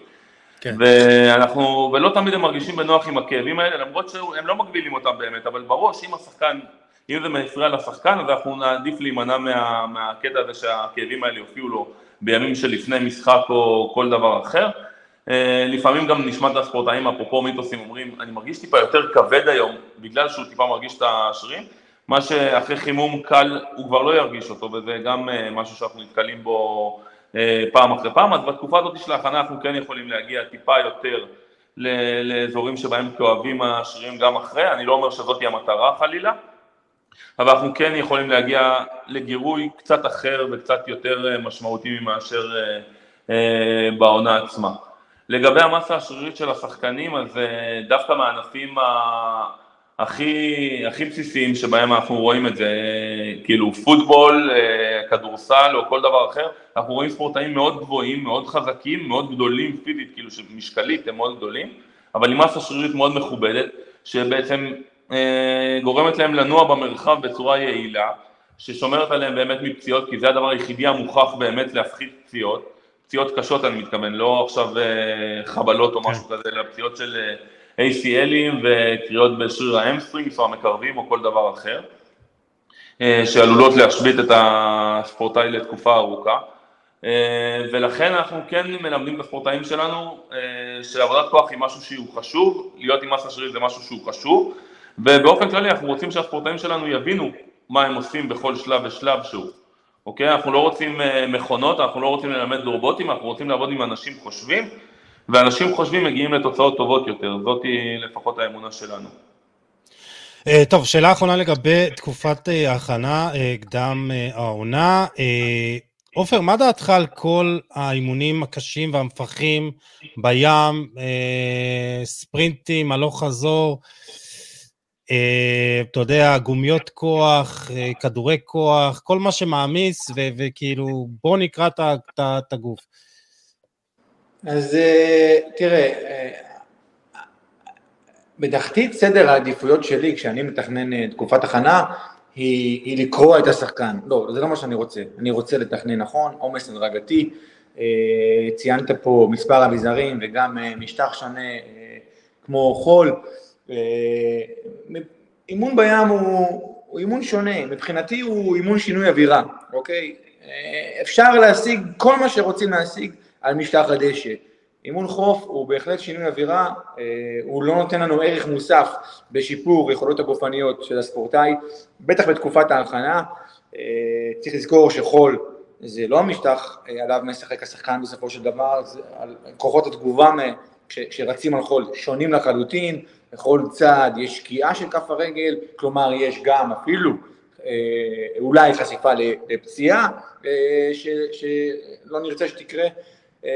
כן. ואנחנו, ולא תמיד הם מרגישים בנוח עם הכאבים האלה, למרות שהם לא מגבילים אותם באמת, אבל בראש, אם השחקן, אם זה מפריע לשחקן, אז אנחנו נעדיף להימנע מה, מהקטע הזה שהכאבים האלה יופיעו לו בימים שלפני משחק או כל דבר אחר. אה, לפעמים גם נשמע את הספורטאים, אפרופו מיתוסים, אומרים, אני מרגיש טיפה יותר כבד היום, בגלל שהוא טיפה מרגיש את השרירים, מה שאחרי חימום קל הוא כבר לא ירגיש אותו, וזה גם אה, משהו שאנחנו נתקלים בו אה, פעם אחרי פעם, אז בתקופה הזאת של ההכנה אנחנו כן יכולים להגיע טיפה יותר לאזורים שבהם כואבים השרירים גם אחרי, אני לא אומר שזאת המטרה חלילה, אבל אנחנו כן יכולים להגיע לגירוי קצת אחר וקצת יותר משמעותי מאשר בעונה עצמה. לגבי המסה השרירית של השחקנים, אז אה, דווקא מהענפים הכי, הכי בסיסיים שבהם אנחנו רואים את זה, כאילו פוטבול, אה, כדורסל או כל דבר אחר, אנחנו רואים ספורטאים מאוד גבוהים, מאוד חזקים, מאוד גדולים פיזית, כאילו שמשקלית הם מאוד גדולים, אבל עם מסה שרירית מאוד מכובדת, שבעצם אה, גורמת להם לנוע במרחב בצורה יעילה, ששומרת עליהם באמת מפציעות, כי זה הדבר היחידי המוכח באמת להפחית פציעות. פציעות קשות אני מתכוון, לא עכשיו אה, חבלות או כן. משהו כזה, אלא פציעות של אה, ACL ים וקריאות בשריר ה hamstrings או המקרבים או כל דבר אחר, אה, שעלולות להשבית את הספורטאי לתקופה ארוכה. ולכן אנחנו כן מלמדים את הספורטאים שלנו שעבודת כוח היא משהו שהוא חשוב, להיות עם מסה שריר זה משהו שהוא חשוב, ובאופן כללי אנחנו רוצים שהספורטאים שלנו יבינו מה הם עושים בכל שלב ושלב שהוא. אוקיי? אנחנו לא רוצים אה, מכונות, אנחנו לא רוצים ללמד רובוטים, אנחנו רוצים לעבוד עם אנשים חושבים, ואנשים חושבים מגיעים לתוצאות טובות יותר, זאת היא לפחות האמונה שלנו.
אה, טוב, שאלה אחרונה לגבי תקופת אה, ההכנה, קדם העונה. עופר, מה דעתך על כל האימונים הקשים והמפחים בים, ספרינטים, הלוך חזור? אה, אתה יודע, גומיות כוח, אה, כדורי כוח, כל מה שמעמיס, וכאילו, בוא נקרא את הגוף.
אז אה, תראה, בתחתית סדר העדיפויות שלי, כשאני מתכנן תקופת הכנה, היא, היא לקרוע את השחקן. לא, זה לא מה שאני רוצה. אני רוצה לתכנן נכון, עומס הדרגתי. ציינת פה מספר אביזרים וגם משטח שונה כמו חול. אימון בים הוא, הוא אימון שונה, מבחינתי הוא אימון שינוי אווירה, אוקיי? אפשר להשיג כל מה שרוצים להשיג על משטח הדשא. אימון חוף הוא בהחלט שינוי אווירה, הוא לא נותן לנו ערך מוסף בשיפור יכולות הגופניות של הספורטאי, בטח בתקופת ההכנה. צריך לזכור שחול זה לא המשטח עליו משחק השחקן בסופו של דבר, כוחות התגובה כשרצים על חול שונים לחלוטין, בכל צד יש שקיעה של כף הרגל, כלומר יש גם אפילו אה, אולי חשיפה לפציעה אה, שלא נרצה שתקרה, אה,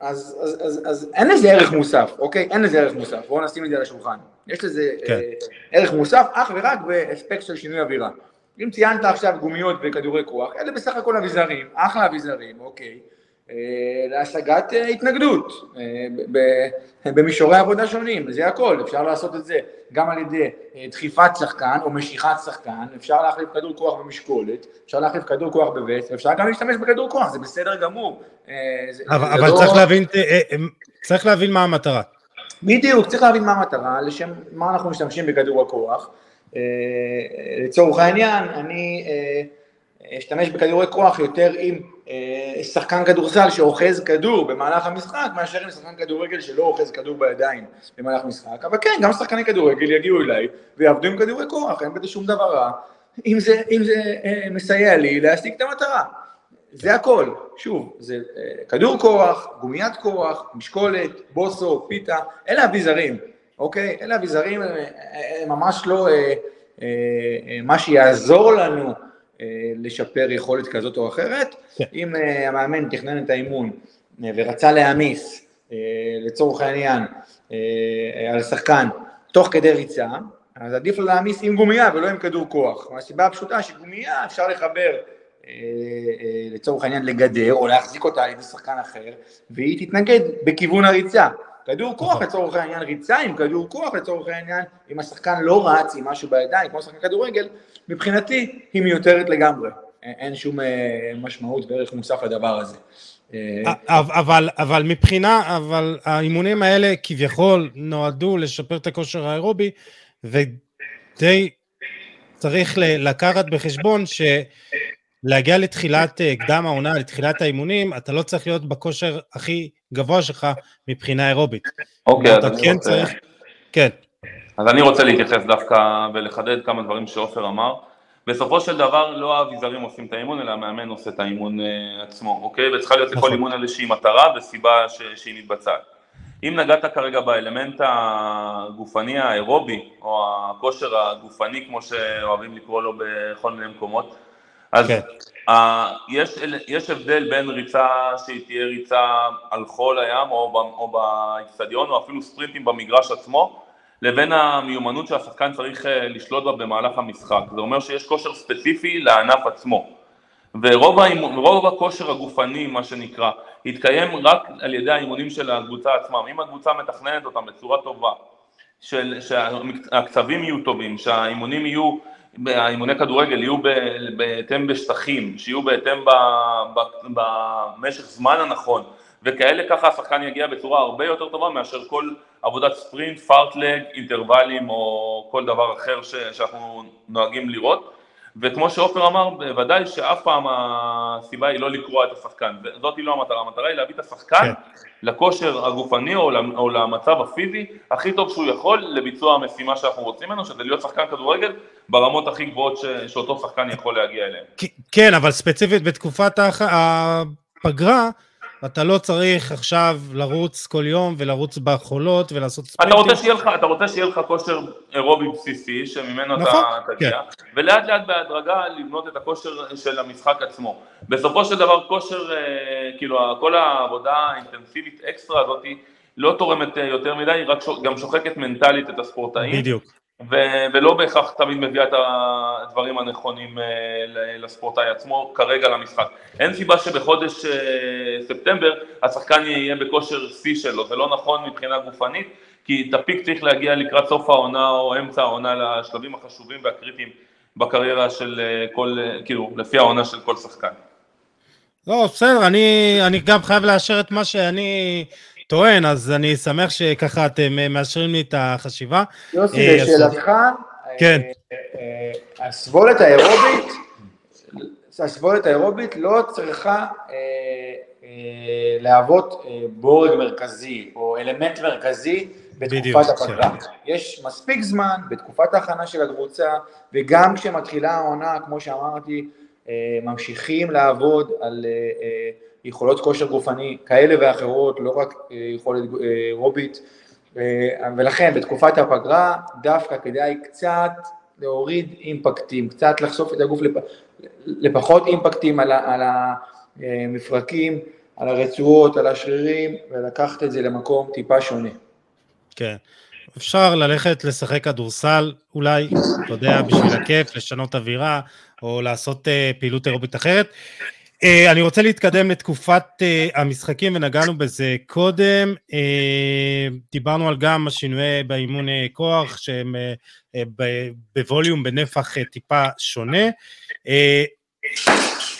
אז, אז, אז, אז אין לזה ערך מוסף, אוקיי? אין לזה ערך מוסף, בואו נשים את זה על השולחן. יש לזה כן. ערך מוסף אך ורק באספקט של שינוי אווירה. אם ציינת עכשיו גומיות וכדורי כוח, אלה בסך הכל אביזרים, אחלה אביזרים, אוקיי. להשגת התנגדות במישורי עבודה שונים, זה הכל, אפשר לעשות את זה גם על ידי דחיפת שחקן או משיכת שחקן, אפשר להחליף כדור כוח במשקולת, אפשר להחליף כדור כוח בווסט, אפשר גם להשתמש בכדור כוח, זה בסדר גמור.
אבל, אבל לא... צריך, להבין, צריך להבין מה המטרה.
בדיוק, צריך להבין מה המטרה, לשם מה אנחנו משתמשים בכדור הכוח. לצורך העניין, אני אשתמש בכדורי כוח יותר עם אה, שחקן כדורסל שאוחז כדור במהלך המשחק, מאשר עם שחקן כדורגל שלא אוחז כדור בידיים במהלך המשחק, אבל כן, גם שחקני כדורגל יגיעו אליי ויעבדו עם כדורי כוח, אין בזה שום דבר רע, אם זה, אם זה אה, מסייע לי להשיג את המטרה. זה הכל, שוב, זה אה, כדור כוח, גומיית כוח, משקולת, בוסו, פיתה, אלה אביזרים, אוקיי? אלה אביזרים הם, הם ממש לא אה, אה, מה שיעזור לנו אה, לשפר יכולת כזאת או אחרת. כן. אם אה, המאמן תכנן את האימון אה, ורצה להעמיס, לצורך העניין, על שחקן תוך כדי ריצה, אז עדיף לו להעמיס עם גומייה ולא עם כדור כוח. מהסיבה הפשוטה שגומייה אפשר לחבר לצורך העניין לגדר או להחזיק אותה על ידי שחקן אחר והיא תתנגד בכיוון הריצה. כדור כוח נכון. לצורך העניין ריצה עם כדור כוח לצורך העניין, אם השחקן לא רץ עם משהו בידיים, כמו שחקן כדורגל, מבחינתי היא מיותרת לגמרי. אין שום אה, משמעות וערך מוסף לדבר הזה.
אה, אבל, אבל מבחינה, אבל האימונים האלה כביכול נועדו לשפר את הכושר האירובי, ודי צריך לקחת בחשבון ש... להגיע לתחילת אה, קדם העונה, לתחילת האימונים, אתה לא צריך להיות בכושר הכי גבוה שלך מבחינה אירובית.
אוקיי, אז אני
כן רוצה... צריך... כן.
אז אני רוצה להתייחס דווקא ולחדד כמה דברים שעופר אמר. בסופו של דבר לא האביזרים עושים את האימון, אלא המאמן עושה את האימון uh, עצמו, אוקיי? וצריכה להיות לכל נכון. אימון איזושהי מטרה וסיבה ש... שהיא מתבצעת. אם נגעת כרגע באלמנט הגופני האירובי, או הכושר הגופני, כמו שאוהבים לקרוא לו בכל מיני מקומות, אז כן. uh, יש, יש הבדל בין ריצה שהיא תהיה ריצה על חול הים או באיצטדיון או אפילו ספרינטים במגרש עצמו לבין המיומנות שהשחקן צריך אה, לשלוט בה במהלך המשחק. זה אומר שיש כושר ספציפי לענף עצמו. ורוב האימון, הכושר הגופני, מה שנקרא, יתקיים רק על ידי האימונים של הקבוצה עצמם. אם הקבוצה מתכננת אותם בצורה טובה, של, שהקצבים יהיו טובים, שהאימונים יהיו האימוני כדורגל יהיו בהתאם בשטחים, שיהיו בהתאם במשך זמן הנכון, וכאלה ככה השחקן יגיע בצורה הרבה יותר טובה מאשר כל עבודת ספרינט, פארטלג, אינטרוולים או כל דבר אחר ש, שאנחנו נוהגים לראות. וכמו שעופר אמר, בוודאי שאף פעם הסיבה היא לא לקרוע את השחקן, זאת היא לא המטרה, המטרה היא להביא את השחקן כן. לכושר הגופני או, או למצב הפיזי הכי טוב שהוא יכול לביצוע המשימה שאנחנו רוצים ממנו, שזה להיות שחקן כדורגל ברמות הכי גבוהות ש, שאותו שחקן יכול להגיע אליהן.
כן, אבל ספציפית בתקופת הפגרה, אתה לא צריך עכשיו לרוץ כל יום ולרוץ בחולות ולעשות
ספרינטים. אתה רוצה שיהיה לך, אתה רוצה שיהיה לך כושר אירובי בסיסי שממנו נכון, אתה תגיע, כן. ולאט לאט בהדרגה לבנות את הכושר של המשחק עצמו. בסופו של דבר כושר, אה, כאילו כל העבודה האינטנסיבית אקסטרה הזאת לא תורמת אה, יותר מדי, היא רק גם שוחקת מנטלית את הספורטאים.
בדיוק.
ו- ולא בהכרח תמיד מביאה את הדברים הנכונים אה, לספורטאי עצמו כרגע למשחק. אין סיבה שבחודש אה, ספטמבר השחקן יהיה בכושר שיא שלו, זה לא נכון מבחינה גופנית, כי את הפיק צריך להגיע לקראת סוף העונה או אמצע העונה לשלבים החשובים והקריטיים בקריירה של אה, כל, כאילו, לפי העונה של כל שחקן.
לא, בסדר, אני, אני גם חייב לאשר את מה שאני טוען, אז אני שמח שככה אתם אה, מאשרים לי את החשיבה.
יוסי, אה, לשאלתך,
כן.
אה, הסבולת האירובית, הסבולת האירובית לא צריכה להוות בורג מרכזי או אלמנט מרכזי בתקופת הפגרה. כן. יש מספיק זמן בתקופת ההכנה של הקבוצה, וגם כשמתחילה העונה, כמו שאמרתי, ממשיכים לעבוד על יכולות כושר גופני כאלה ואחרות, לא רק אה, יכולת אה, רובית, אה, ולכן בתקופת הפגרה דווקא כדאי קצת להוריד אימפקטים, קצת לחשוף את הגוף לפ... לפחות אימפקטים על, ה... על המפרקים, על הרצועות, על השרירים, ולקחת את זה למקום טיפה שונה.
כן. אפשר ללכת לשחק כדורסל, אולי, אתה יודע, בשביל הכיף, לשנות אווירה, או לעשות פעילות אירובית אחרת. Uh, אני רוצה להתקדם לתקופת uh, המשחקים ונגענו בזה קודם, uh, דיברנו על גם השינויי באימון כוח שהם בווליום בנפח טיפה שונה.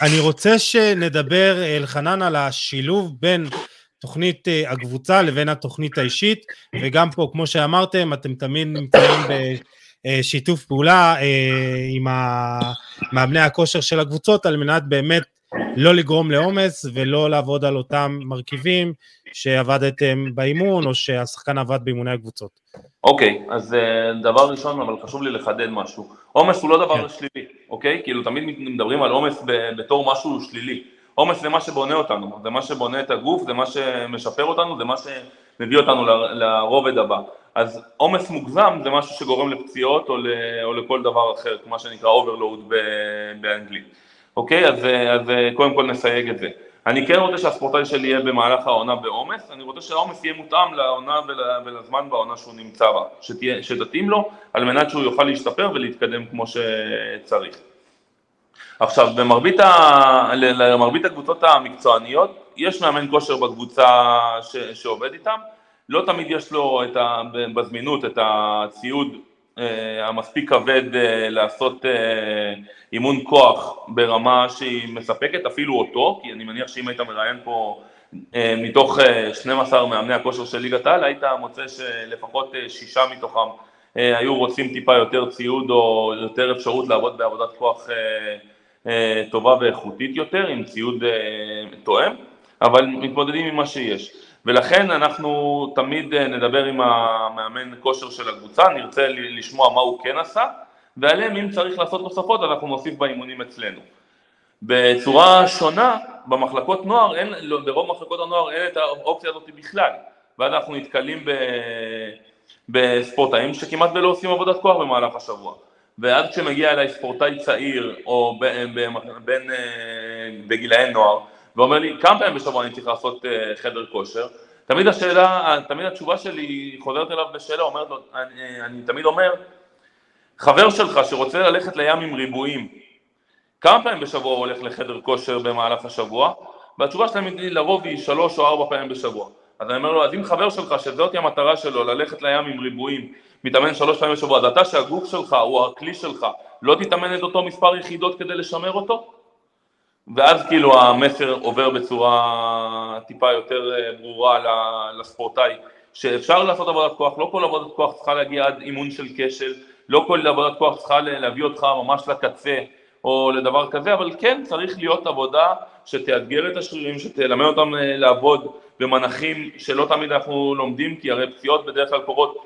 אני רוצה שנדבר אלחנן על השילוב בין תוכנית הקבוצה לבין התוכנית האישית וגם פה כמו שאמרתם אתם תמיד נמצאים בשיתוף פעולה uh, עם מאמני הכושר של הקבוצות על מנת באמת לא לגרום לעומס ולא לעבוד על אותם מרכיבים שעבדתם באימון או שהשחקן עבד באימוני הקבוצות.
אוקיי, okay, אז אה, דבר ראשון, אבל חשוב לי לחדד משהו. עומס הוא לא דבר כן. שלילי, אוקיי? Okay? כאילו תמיד מדברים על עומס בתור משהו שלילי. עומס זה מה שבונה אותנו, זה מה שבונה את הגוף, זה מה שמשפר אותנו, זה מה שמביא אותנו לרובד הבא. אז עומס מוגזם זה משהו שגורם לפציעות או, ל, או לכל דבר אחר, מה שנקרא overload באנגלית. אוקיי? אז, אז קודם כל נסייג את זה. אני כן רוצה שהספורטאי שלי יהיה במהלך העונה בעומס, אני רוצה שהעומס יהיה מותאם לעונה ול, ולזמן בעונה שהוא נמצא בה, שתהיה, שתתאים לו על מנת שהוא יוכל להשתפר ולהתקדם כמו שצריך. עכשיו, במרבית ה... למרבית הקבוצות המקצועניות, יש מאמן כושר בקבוצה ש... שעובד איתם, לא תמיד יש לו את ה... בזמינות את הציוד אה, המספיק כבד אה, לעשות אה, אימון כוח ברמה שהיא מספקת, אפילו אותו, כי אני מניח שאם היית מראיין פה מתוך 12 מאמני הכושר של ליגת העל, היית מוצא שלפחות שישה מתוכם היו רוצים טיפה יותר ציוד או יותר אפשרות לעבוד בעבודת כוח טובה ואיכותית יותר, עם ציוד תואם, אבל מתמודדים עם מה שיש. ולכן אנחנו תמיד אה, נדבר עם המאמן כושר של הקבוצה, נרצה לשמוע מה הוא כן עשה, ועליהם אם צריך לעשות נוספות אנחנו נוסיף באימונים אצלנו. בצורה שונה, במחלקות נוער, אין, לא, ברוב מחלקות הנוער אין את האופציה הזאת בכלל, ואז אנחנו נתקלים ב, בספורטאים שכמעט ולא עושים עבודת כוח במהלך השבוע. ואז כשמגיע אליי ספורטאי צעיר או אה, בגילאי נוער, ואומר לי כמה פעמים בשבוע אני צריך לעשות uh, חדר כושר, תמיד השאלה, תמיד התשובה שלי חוזרת אליו בשאלה, אומרת לו, אני, אני תמיד אומר, חבר שלך שרוצה ללכת לים עם ריבועים, כמה פעמים בשבוע הוא הולך לחדר כושר במהלך השבוע? והתשובה שלהם היא לרוב היא שלוש או ארבע פעמים בשבוע. אז אני אומר לו, אז אם חבר שלך שזאת המטרה שלו, ללכת לים עם ריבועים, מתאמן שלוש פעמים בשבוע, אז אתה שהגוף שלך הוא הכלי שלך, לא תתאמן את אותו מספר יחידות כדי לשמר אותו? ואז כאילו המסר עובר בצורה טיפה יותר אה, ברורה לספורטאי, שאפשר לעשות עבודת כוח, לא כל עבודת כוח צריכה להגיע עד אימון של כשל, לא כל עבודת כוח צריכה להביא אותך ממש לקצה או לדבר כזה, אבל כן צריך להיות עבודה שתאתגר את השרירים, שתלמד אותם אה, לעבוד במנחים שלא תמיד אנחנו לומדים, כי הרי פציעות בדרך כלל קורות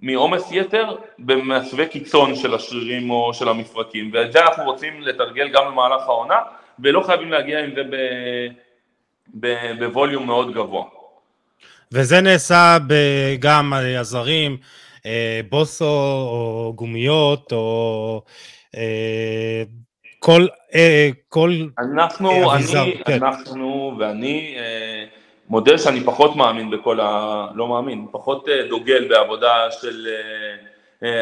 מעומס יתר במעצבי קיצון של השרירים או של המפרקים, ואת זה אנחנו רוצים לתרגל גם במהלך העונה. ולא חייבים להגיע עם זה בווליום מאוד גבוה.
וזה נעשה גם על הזרים, אה, בוסו או גומיות או אה, כל, אה, כל
אנחנו, אני, כן. אנחנו ואני מודה שאני פחות מאמין בכל ה... לא מאמין, פחות דוגל בעבודה של...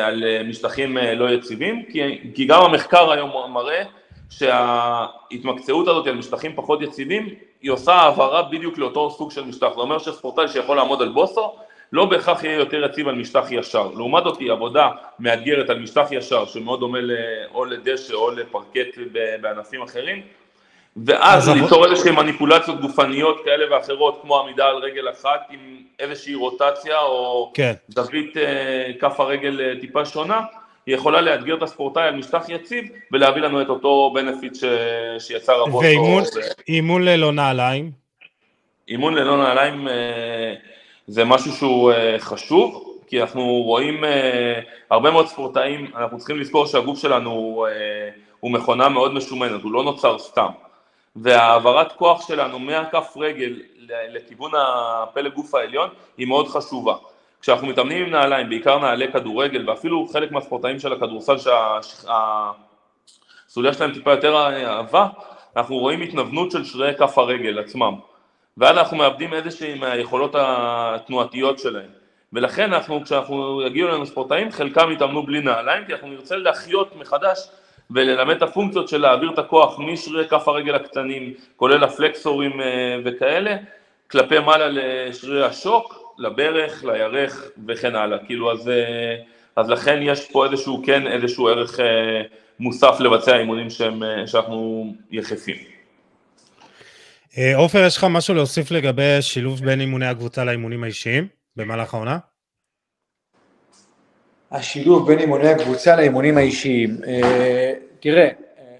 על משטחים לא יציבים, כי, כי גם המחקר היום מראה שההתמקצעות הזאת על משטחים פחות יציבים, היא עושה העברה בדיוק לאותו סוג של משטח. זה אומר שספורטאי שיכול לעמוד על בוסו, לא בהכרח יהיה יותר יציב על משטח ישר. לעומת אותי, עבודה מאתגרת על משטח ישר, שמאוד דומה או לדשא או לפרקט בענפים אחרים, ואז ליצור איזושהי מניפולציות גופניות כאלה ואחרות, כמו עמידה על רגל אחת עם איזושהי רוטציה, או כן. זווית אה, כף הרגל אה, טיפה שונה, היא יכולה לאתגר את הספורטאי על משטח יציב ולהביא לנו את אותו בנפיט ש... שיצר הבוס.
ואימון ללא נעליים?
אימון ללא נעליים אה, זה משהו שהוא אה, חשוב, כי אנחנו רואים אה, הרבה מאוד ספורטאים, אנחנו צריכים לזכור שהגוף שלנו הוא מכונה מאוד משומנת, הוא לא נוצר סתם. והעברת כוח שלנו מהכף רגל לכיוון הפלג גוף העליון היא מאוד חשובה. כשאנחנו מתאמנים עם נעליים, בעיקר נעלי כדורגל ואפילו חלק מהספורטאים של הכדורסל שהסוליה שלהם טיפה יותר אהבה, אנחנו רואים התנוונות של שרירי כף הרגל עצמם. ואז אנחנו מאבדים איזושהי מהיכולות התנועתיות שלהם. ולכן אנחנו, כשאנחנו יגיעו אלינו ספורטאים, חלקם יתאמנו בלי נעליים כי אנחנו נרצה להחיות מחדש וללמד את הפונקציות של להעביר את הכוח משרירי כף הרגל הקטנים, כולל הפלקסורים וכאלה, כלפי מעלה לשרירי השוק, לברך, לירך וכן הלאה, כאילו אז, אז לכן יש פה איזשהו, כן, איזשהו ערך מוסף לבצע אימונים שהם, שאנחנו יחפים.
אה, עופר, יש לך משהו להוסיף לגבי שילוב בין אימוני הקבוצה לאימונים האישיים במהלך העונה?
השילוב בין אימוני הקבוצה לאימונים האישיים. אה, תראה,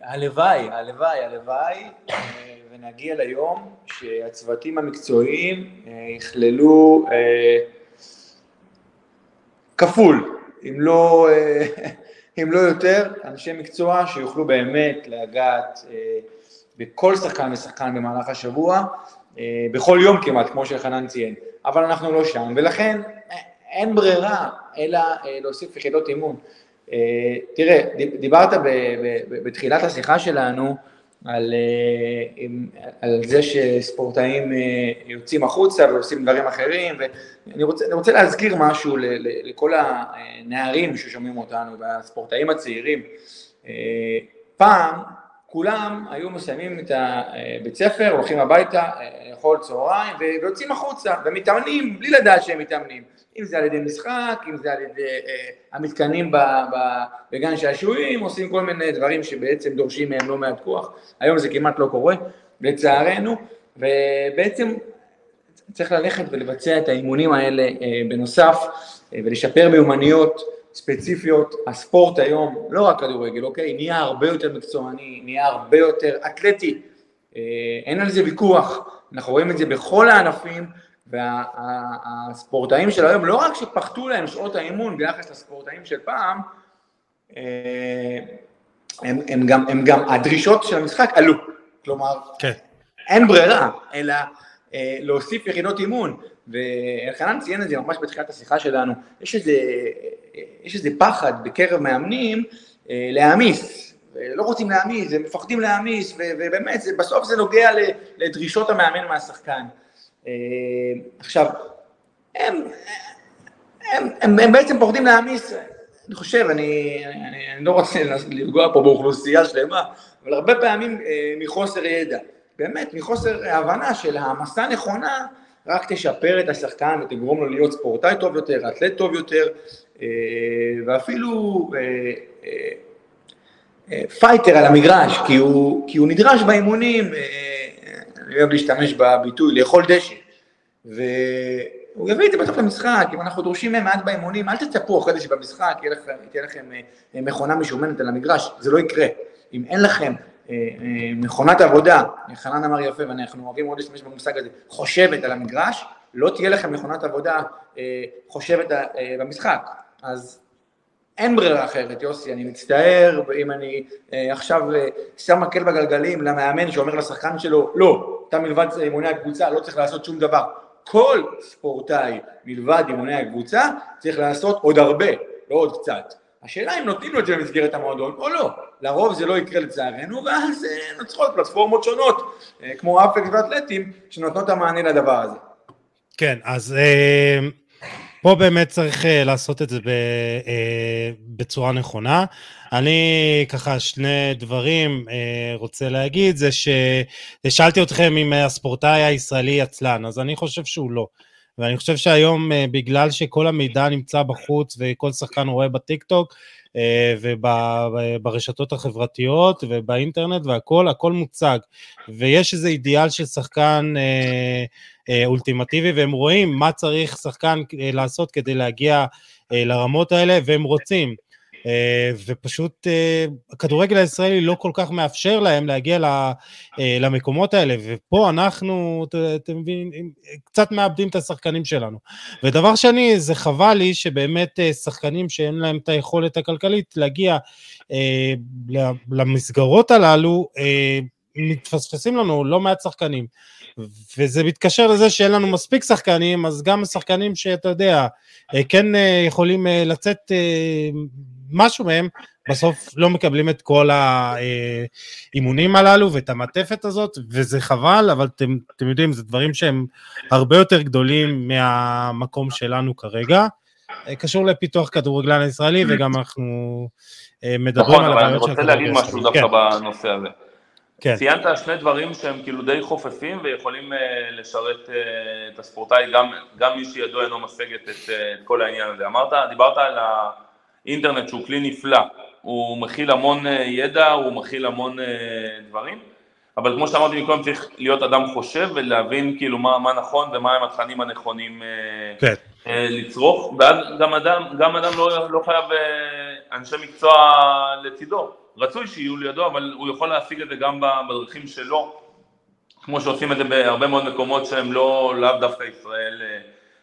הלוואי, הלוואי, הלוואי, אה, ונגיע ליום שהצוותים המקצועיים יכללו כפול, אם לא, (laughs) אם לא יותר, אנשי מקצוע שיוכלו באמת לגעת בכל שחקן ושחקן במהלך השבוע, אה, בכל יום כמעט, כמו שחנן ציין, אבל אנחנו לא שם, ולכן אה, אין ברירה אלא אה, להוסיף יחידות אימון. תראה, דיברת בתחילת השיחה שלנו על, על זה שספורטאים יוצאים החוצה ועושים דברים אחרים, ואני רוצה, רוצה להזכיר משהו לכל הנערים ששומעים אותנו והספורטאים הצעירים. פעם כולם היו מסיימים את הבית ספר, הולכים הביתה, לאכול צהריים ויוצאים החוצה ומתאמנים בלי לדעת שהם מתאמנים, אם זה על ידי משחק, אם זה על ידי uh, המתקנים בגן שעשועים, עושים כל מיני דברים שבעצם דורשים מהם לא מעט כוח, היום זה כמעט לא קורה, לצערנו, ובעצם צריך ללכת ולבצע את האימונים האלה uh, בנוסף uh, ולשפר מיומנויות ספציפיות, הספורט היום, לא רק כדורגל, אוקיי, נהיה הרבה יותר מקצועני, נהיה הרבה יותר אתלטי, אה, אין על זה ויכוח, אנחנו רואים את זה בכל הענפים, והספורטאים וה, של היום, לא רק שפחתו להם שעות האימון ביחס לספורטאים של פעם, אה, הם, הם, גם, הם גם, הדרישות של המשחק עלו, כלומר, כן. אין ברירה, אלא אה, להוסיף יחידות אימון, ואלחנן ציין את זה ממש בתחילת השיחה שלנו, יש איזה, יש איזה פחד בקרב מאמנים אה, להעמיס, לא רוצים להעמיס, הם מפחדים להעמיס, ובאמת, זה, בסוף זה נוגע לדרישות המאמן מהשחקן. אה, עכשיו, הם, הם, הם, הם בעצם פוחדים להעמיס, אני חושב, אני, אני, אני לא רוצה לפגוע פה באוכלוסייה שלמה, אבל הרבה פעמים אה, מחוסר ידע, באמת מחוסר הבנה של העמסה נכונה, רק תשפר את השחקן ותגרום לו להיות ספורטאי טוב יותר, אתלט טוב יותר, אה, ואפילו fighter על המגרש, כי הוא, כי הוא נדרש באימונים, אני אוהב להשתמש בביטוי, לאכול דשא. והוא יביא את זה בסוף למשחק, אם אנחנו דורשים מהם מעט באימונים, אל תצפו אחרי זה שבמשחק תהיה לכם, תהיה לכם מכונה משומנת על המגרש, זה לא יקרה. אם אין לכם מכונת עבודה, חנן אמר יפה ואנחנו אוהבים מאוד להשתמש במושג הזה, חושבת על המגרש, לא תהיה לכם מכונת עבודה חושבת במשחק. אז אין ברירה אחרת, יוסי, אני מצטער אם אני אה, עכשיו אה, שם מקל בגלגלים למאמן שאומר לשחקן שלו, לא, אתה מלבד אימוני הקבוצה לא צריך לעשות שום דבר. כל ספורטאי מלבד אימוני הקבוצה צריך לעשות עוד הרבה, לא עוד קצת. השאלה אם נותנים לו את זה במסגרת המועדון או לא. לרוב זה לא יקרה לצערנו, ואז אה, נוצרות פלטפורמות שונות, אה, כמו אפקס ואתלטים, שנותנות את המענה לדבר הזה.
כן, אז אה, פה באמת צריך uh, לעשות את זה ב, uh, בצורה נכונה. אני ככה שני דברים uh, רוצה להגיד, זה ששאלתי אתכם אם הספורטאי הישראלי עצלן, אז אני חושב שהוא לא. ואני חושב שהיום uh, בגלל שכל המידע נמצא בחוץ וכל שחקן רואה בטיק טוק, וברשתות החברתיות ובאינטרנט והכל, הכל מוצג. ויש איזה אידיאל של שחקן אה, אולטימטיבי, והם רואים מה צריך שחקן אה, לעשות כדי להגיע אה, לרמות האלה, והם רוצים. ופשוט הכדורגל הישראלי לא כל כך מאפשר להם להגיע למקומות האלה, ופה אנחנו, אתם מבינים, קצת מאבדים את השחקנים שלנו. ודבר שני, זה חבל לי שבאמת שחקנים שאין להם את היכולת הכלכלית להגיע למסגרות הללו, מתפספסים לנו לא מעט שחקנים. וזה מתקשר לזה שאין לנו מספיק שחקנים, אז גם השחקנים שאתה יודע, אה, כן אה, יכולים אה, לצאת משהו מהם, בסוף לא מקבלים את כל האימונים הללו ואת המעטפת הזאת, וזה חבל, אבל אתם, אתם יודעים, זה דברים שהם הרבה יותר גדולים מהמקום שלנו כרגע. קשור לפיתוח כדורגלן הישראלי, וגם אנחנו מדברים נכון, על
הבעיות של הכדורגל. נכון, אבל אני רוצה להגיד משהו דווקא כן. בנושא הזה. כן. ציינת שני דברים שהם כאילו די חופפים ויכולים uh, לשרת uh, את הספורטאי, גם, גם מי שידו אינו משגת את, uh, את כל העניין הזה. אמרת, דיברת על האינטרנט שהוא כלי נפלא, הוא מכיל המון uh, ידע, הוא מכיל המון uh, דברים, אבל כמו שאמרתי מקודם צריך להיות אדם חושב ולהבין כאילו מה, מה נכון ומה הם התכנים הנכונים uh, כן. לצרוך, ואז גם אדם, גם אדם לא, לא חייב אנשי מקצוע לצידו. רצוי שיהיו לידו, אבל הוא יכול להשיג את זה גם בדרכים שלו, כמו שעושים את זה בהרבה מאוד מקומות שהם לא, לאו דווקא ישראל אה,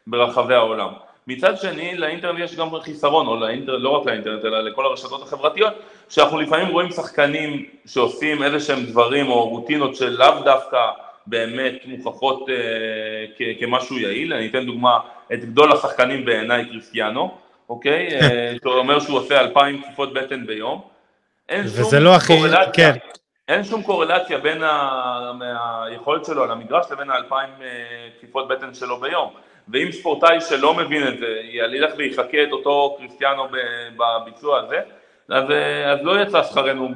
ברחבי העולם. מצד שני, לאינטרנט יש גם חיסרון, או לאינטרנט, לא רק לאינטרנט, אלא לכל הרשתות החברתיות, שאנחנו לפעמים רואים שחקנים שעושים איזה שהם דברים או רוטינות שלאו דווקא באמת מוכחות אה, כמשהו יעיל. אני אתן דוגמה, את גדול השחקנים בעיניי קריסטיאנו, אוקיי? אה, שאומר שהוא עושה אלפיים כפיפות בטן ביום. אין שום לא הכי, קורלציה, כן. אין שום קורלציה בין ה... היכולת שלו על המגרש לבין האלפיים תקיפות אה, בטן שלו ביום. ואם ספורטאי שלא מבין את זה, ילך ויחכה את אותו קריסטיאנו בביצוע הזה, אז, אז לא יצא שכרנו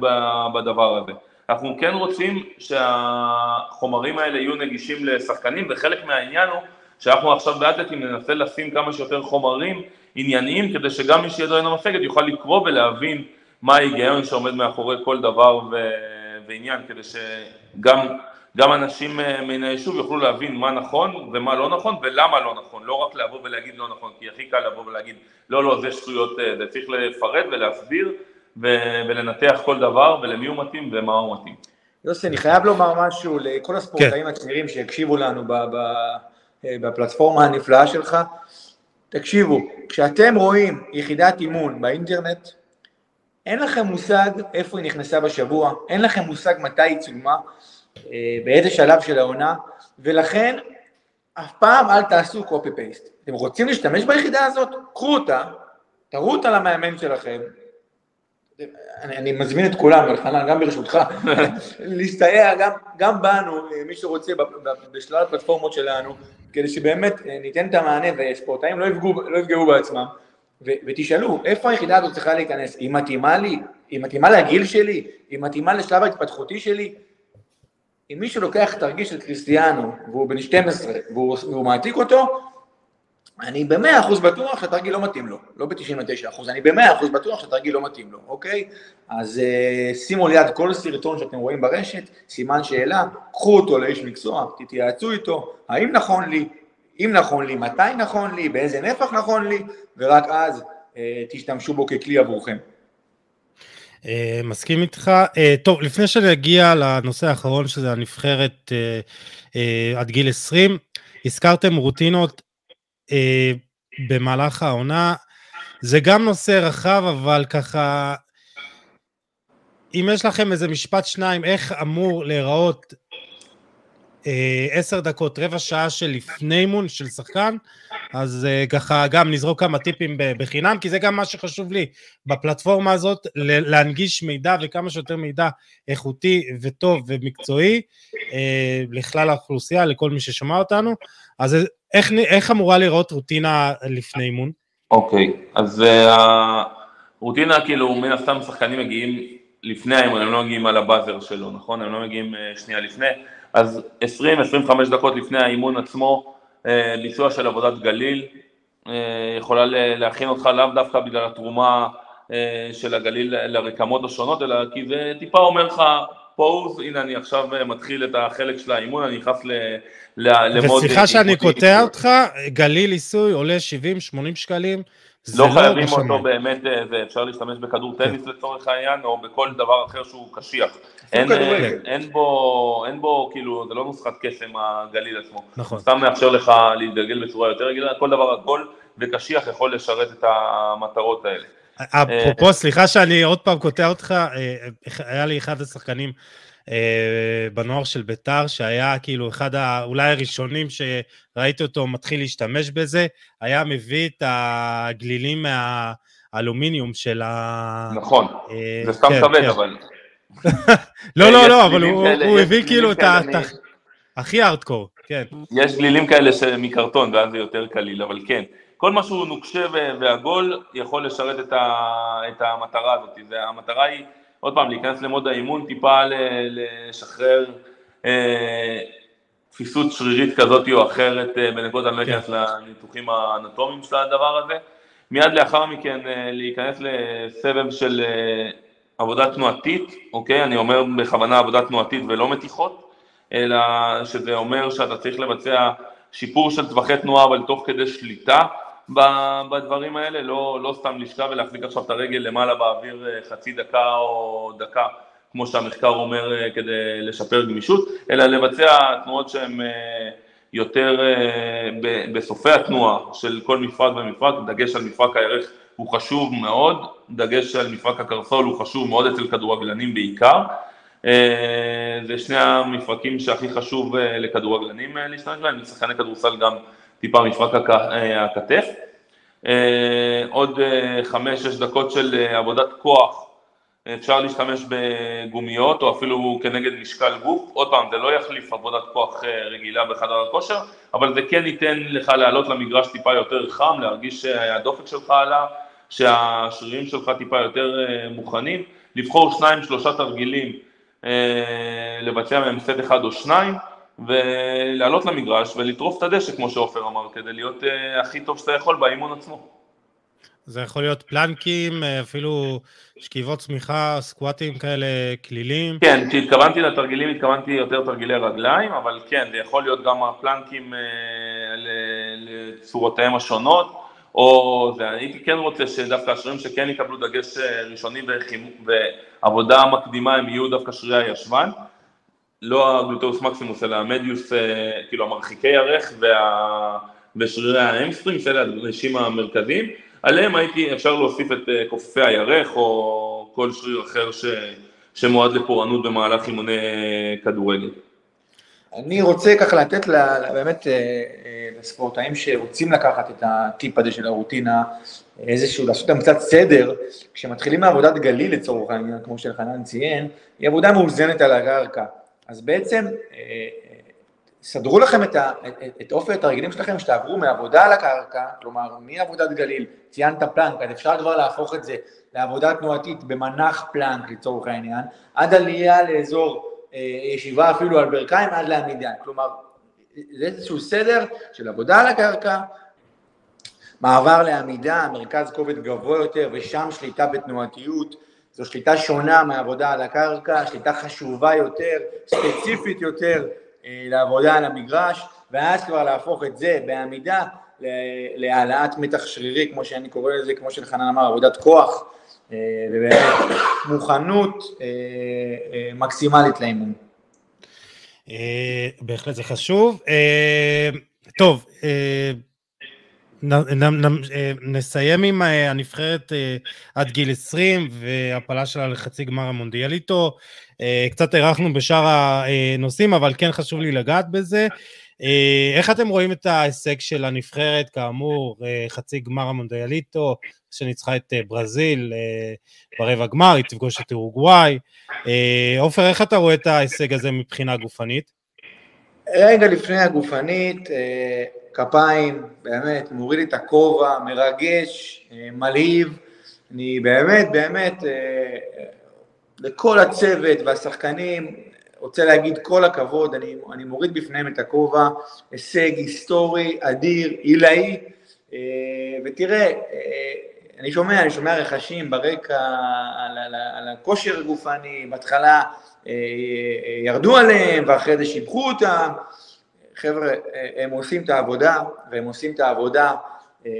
בדבר הזה. אנחנו כן רוצים שהחומרים האלה יהיו נגישים לשחקנים, וחלק מהעניין הוא שאנחנו עכשיו באתלטים ננסה לשים כמה שיותר חומרים ענייניים, כדי שגם מי שידו אינו משגת יוכל לקרוא ולהבין מה ההיגיון שעומד מאחורי כל דבר ו... ועניין, כדי שגם גם אנשים אה, מן היישוב יוכלו להבין מה נכון ומה לא נכון ולמה לא נכון, לא רק לבוא ולהגיד לא נכון, כי הכי קל לבוא ולהגיד לא, לא, זה שטויות, אה, זה צריך לפרט ולהסביר ו... ולנתח כל דבר ולמי הוא מתאים ומה הוא מתאים.
יוסי, אני חייב לומר משהו לכל הספורטאים כן. הצעירים שיקשיבו לנו ב... ב... אה, בפלטפורמה הנפלאה שלך. תקשיבו, כשאתם רואים יחידת אימון באינטרנט, אין לכם מושג איפה היא נכנסה בשבוע, אין לכם מושג מתי היא צולמה, באיזה שלב של העונה, ולכן אף פעם אל תעשו קופי פייסט. אתם רוצים להשתמש ביחידה הזאת? קחו אותה, תראו אותה למאמן שלכם. אני, אני מזמין את כולם, אלחנן, גם ברשותך, (laughs) להסתייע גם, גם בנו, אה, מי שרוצה, בשלל הפלטפורמות שלנו, כדי שבאמת אה, ניתן את המענה וספורטאים לא יפגעו, לא יפגעו בעצמם. ו- ותשאלו, איפה היחידה הזאת צריכה להיכנס? היא מתאימה לי? היא מתאימה לגיל שלי? היא מתאימה לשלב ההתפתחותי שלי? אם מישהו לוקח תרגיש של קריסטיאנו, והוא בן 12, והוא, והוא מעתיק אותו, אני במאה אחוז בטוח שהתרגיל לא מתאים לו, לא ב-99 אחוז, אני במאה אחוז בטוח שהתרגיל לא מתאים לו, אוקיי? אז uh, שימו ליד כל סרטון שאתם רואים ברשת, סימן שאלה, קחו אותו לאיש מקצוע, תתייעצו איתו, האם נכון לי, אם נכון לי, מתי נכון לי, באיזה נפח נכון לי, ורק אז אה, תשתמשו בו ככלי עבורכם.
אה, מסכים איתך. אה, טוב, לפני שנגיע לנושא האחרון, שזה הנבחרת אה, אה, עד גיל 20, הזכרתם רוטינות אה, במהלך העונה. זה גם נושא רחב, אבל ככה, אם יש לכם איזה משפט שניים, איך אמור להיראות עשר דקות, רבע שעה של לפני אימון של שחקן, אז uh, ככה גם נזרוק כמה טיפים בחינם, כי זה גם מה שחשוב לי בפלטפורמה הזאת, להנגיש מידע וכמה שיותר מידע איכותי וטוב ומקצועי uh, לכלל האוכלוסייה, לכל מי ששמע אותנו. אז איך, איך אמורה לראות רוטינה לפני אימון?
אוקיי, okay, אז הרוטינה, כאילו, מן הסתם שחקנים מגיעים לפני האימון, הם לא מגיעים על הבאזר שלו, נכון? הם לא מגיעים שנייה לפני. אז 20-25 דקות לפני האימון עצמו, אה, ביצוע של עבודת גליל, אה, יכולה להכין אותך לאו דווקא בגלל התרומה אה, של הגליל לרקמות השונות, אלא כי זה טיפה אומר לך, פוז, הנה אני עכשיו מתחיל את החלק של האימון, אני נכנס
למוד... וסליחה שאני קוטע אותך, גליל עיסוי עולה 70-80 שקלים.
לא, לא חייבים אותו באמת, אפשר להשתמש בכדור טניס לצורך העניין, או בכל דבר אחר שהוא קשיח. אין, אין, אין, בו, אין בו, כאילו, זה לא נוסחת קסם הגליל עצמו. נכון. סתם מאפשר לך להתגלגל בצורה יותר רגילה, כל דבר הכל וקשיח יכול לשרת את המטרות האלה.
אפרופו, סליחה שאני עוד פעם קוטע אותך, אה, היה לי אחד השחקנים אה, בנוער של ביתר, שהיה כאילו אחד ה... אולי הראשונים שראיתי אותו מתחיל להשתמש בזה, היה מביא את הגלילים מהאלומיניום של ה...
נכון, אה, זה סתם כן, כבד, כן. אבל... (laughs)
לא, לא, לא, אבל הוא הביא כאילו את ה... הכי ארטקור. כן.
יש גלילים כאלה מקרטון, ואז זה יותר קליל, אבל כן. כל מה שהוא נוקשה ועגול יכול לשרת את, ה, את המטרה הזאת. המטרה היא, עוד פעם, להיכנס למוד האימון, טיפה לשחרר אה, תפיסות שרירית כזאת או אחרת אה, בנקודה, אני לא כן. אכנס לניתוחים האנטומיים של הדבר הזה. מיד לאחר מכן אה, להיכנס לסבב של אה, עבודה תנועתית, אוקיי? אני אומר בכוונה עבודה תנועתית ולא מתיחות, אלא שזה אומר שאתה צריך לבצע שיפור של טווחי תנועה אבל תוך כדי שליטה בדברים האלה, לא, לא סתם לשכב ולהחזיק עכשיו את הרגל למעלה באוויר חצי דקה או דקה כמו שהמחקר אומר, אה, כדי לשפר גמישות, אלא לבצע תנועות שהן אה, יותר אה, בסופי התנועה של כל מפרק ומפרק, דגש על מפרק הירך הוא חשוב מאוד, דגש על מפרק הקרסול הוא חשוב מאוד אצל כדורגלנים בעיקר, זה שני המפרקים שהכי חשוב לכדורגלנים להשתמש בהם, לשחקני כדורסל גם טיפה מפרק הכתף. עוד חמש-שש דקות של עבודת כוח אפשר להשתמש בגומיות או אפילו כנגד משקל גוף, עוד פעם זה לא יחליף עבודת כוח אה, רגילה בחדר הכושר, אבל זה כן ייתן לך לעלות למגרש טיפה יותר חם, להרגיש שהדופק שלך עלה, שהשרירים שלך טיפה יותר אה, מוכנים, לבחור שניים שלושה תרגילים, אה, לבצע מהם סט אחד או שניים ולעלות למגרש ולטרוף את הדשא כמו שעופר אמר, כדי להיות הכי טוב שאתה יכול באימון עצמו.
זה יכול להיות פלנקים, אה, אפילו שכיבות צמיחה, סקואטים כאלה, כלילים.
כן, כשהתכוונתי לתרגילים, התכוונתי יותר תרגילי רגליים, אבל כן, זה יכול להיות גם ה plank ים אה, לצורותיהם השונות, או זה, הייתי כן רוצה שדווקא השרירים שכן יקבלו דגש אה, ראשוני ועבודה מקדימה הם יהיו דווקא שרירי הישבן, לא ה gluteus maximus, אלא ה medius, כאילו המרחיקי ירך וה... ושרירי ה hamstring, שאלה הדגשים המרכזיים. עליהם הייתי, אפשר להוסיף את אה, כופפי הירך או כל שריר אחר ש, שמועד לפורענות במהלך אימוני אה, כדורגל.
אני רוצה ככה לתת לה, באמת אה, לספורטאים שרוצים לקחת את הטיפ הזה של הרוטינה, איזשהו, לעשות להם קצת סדר, כשמתחילים מעבודת גליל לצורך העניין, כמו שחנן ציין, היא עבודה מאוזנת על הקרקע. אז בעצם סדרו לכם את, ה, את, את אופי התרגילים שלכם, שתעברו מעבודה על הקרקע, כלומר מעבודת גליל, ציינת פלנק, אז אפשר כבר להפוך את זה לעבודה תנועתית במנח פלנק לצורך העניין, עד עלייה לאזור אה, ישיבה אפילו על ברכיים עד לעמידה, כלומר זה איזשהו סדר של עבודה על הקרקע, מעבר לעמידה, מרכז כובד גבוה יותר ושם שליטה בתנועתיות, זו שליטה שונה מעבודה על הקרקע, שליטה חשובה יותר, ספציפית יותר, לעבודה על המגרש, ואז כבר להפוך את זה בעמידה להעלאת מתח שרירי, כמו שאני קורא לזה, כמו שחנן אמר, עבודת כוח, אה, ובאמת מוכנות אה, מקסימלית לאימון.
בהחלט זה חשוב. טוב, נסיים עם הנבחרת עד גיל 20 והפלה שלה לחצי גמר המונדיאליטו. אה, קצת הארכנו בשאר הנושאים, אבל כן חשוב לי לגעת בזה. אה, איך אתם רואים את ההישג של הנבחרת, כאמור, אה, חצי גמר המונדיאליטו, שניצחה את ברזיל ברבע גמר, היא תפגוש את אורוגוואי. עופר, איך אתה רואה את ההישג הזה מבחינה גופנית?
רגע לפני הגופנית, כפיים, באמת, מוריד את הכובע, מרגש, מלהיב. אני באמת, באמת לכל הצוות והשחקנים, רוצה להגיד כל הכבוד, אני, אני מוריד בפניהם את הכובע, הישג היסטורי, אדיר, עילאי, אה, ותראה, אה, אני שומע, אני שומע רכשים ברקע על, על, על הכושר הגופני, בהתחלה אה, ירדו עליהם ואחרי זה שיבחו אותם, חבר'ה, הם עושים את העבודה, והם עושים את העבודה אה,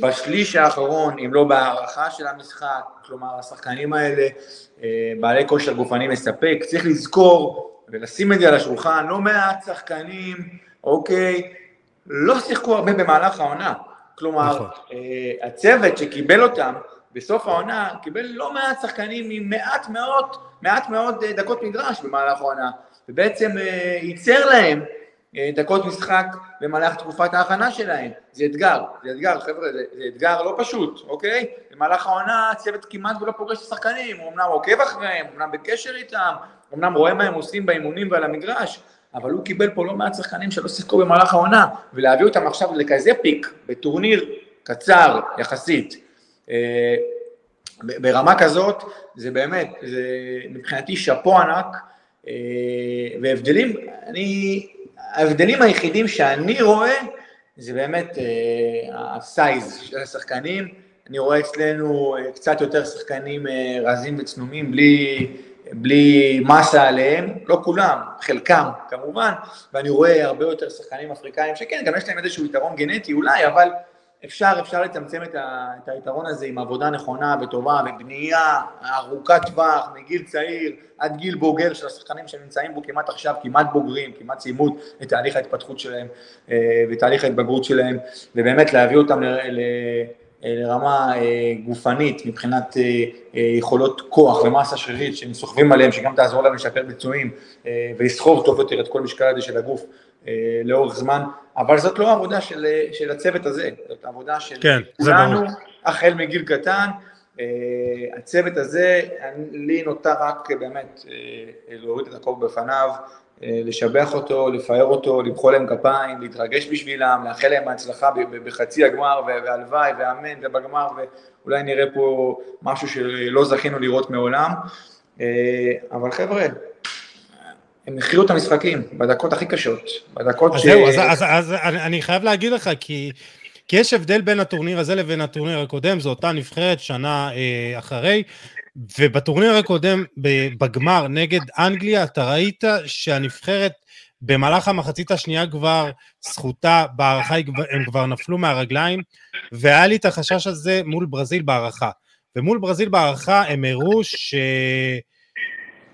בשליש האחרון, אם לא בהערכה של המשחק, כלומר השחקנים האלה אה, בעלי כושר גופני מספק, צריך לזכור ולשים את זה על השולחן, לא מעט שחקנים, אוקיי, לא שיחקו הרבה במהלך העונה, כלומר נכון. אה, הצוות שקיבל אותם בסוף העונה קיבל לא מעט שחקנים עם מעט מאוד, מעט מאוד דקות מגרש במהלך העונה, ובעצם ייצר להם אה, דקות משחק במהלך תקופת ההכנה שלהם. זה אתגר, זה אתגר, חבר'ה, זה, זה אתגר לא פשוט, אוקיי? במהלך העונה הצוות כמעט ולא פוגש את השחקנים, הוא אמנם עוקב אחריהם, אמנם בקשר איתם, אמנם רואה מה הם עושים באימונים ועל המגרש, אבל הוא קיבל פה לא מעט שחקנים שלא שיחקו במהלך העונה, ולהביא אותם עכשיו לכזה פיק בטורניר קצר יחסית, אה, ברמה כזאת, זה באמת, זה מבחינתי שאפו ענק, אה, והבדלים, אני, ההבדלים היחידים שאני רואה, זה באמת אה, הסייז של השחקנים, אני רואה אצלנו קצת יותר שחקנים רזים וצנומים, בלי, בלי מסה עליהם, לא כולם, חלקם כמובן, ואני רואה הרבה יותר שחקנים אפריקאים שכן, גם יש להם איזשהו יתרון גנטי אולי, אבל אפשר, אפשר לצמצם את, ה, את היתרון הזה עם עבודה נכונה וטובה ובנייה ארוכת טווח מגיל צעיר עד גיל בוגר של השחקנים שנמצאים בו כמעט עכשיו, כמעט בוגרים, כמעט סיימו את תהליך ההתפתחות שלהם אה, ותהליך ההתבגרות שלהם ובאמת להביא אותם ל, ל, לרמה אה, גופנית מבחינת אה, יכולות כוח ומסה שרירית שהם סוחבים עליהם, שגם תעזור להם לשפר ביצועים ולסחוב טוב יותר את כל משקל הזה של הגוף אה, לאורך זמן, אבל זאת לא העבודה של, של הצוות הזה, זאת עבודה של
כן,
כולנו, החל מגיל קטן, אה, הצוות הזה, לי נותר רק באמת אה, להוריד את הכובע בפניו, לשבח אותו, לפאר אותו, למחוא להם כפיים, להתרגש בשבילם, לאחל להם הצלחה בחצי הגמר והלוואי ואמן ובגמר ואולי נראה פה משהו שלא זכינו לראות מעולם, אבל חבר'ה, הם הכריעו את המשחקים בדקות הכי קשות, בדקות
אז ש... זהו, אז, אז, אז אני, אני חייב להגיד לך, כי, כי יש הבדל בין הטורניר הזה לבין הטורניר הקודם, זו אותה נבחרת שנה אה, אחרי, ובטורניר הקודם, בגמר נגד אנגליה, אתה ראית שהנבחרת במהלך המחצית השנייה כבר זכותה בהערכה, הם כבר נפלו מהרגליים, והיה לי את החשש הזה מול ברזיל בהערכה. ומול ברזיל בהערכה הם הראו ש...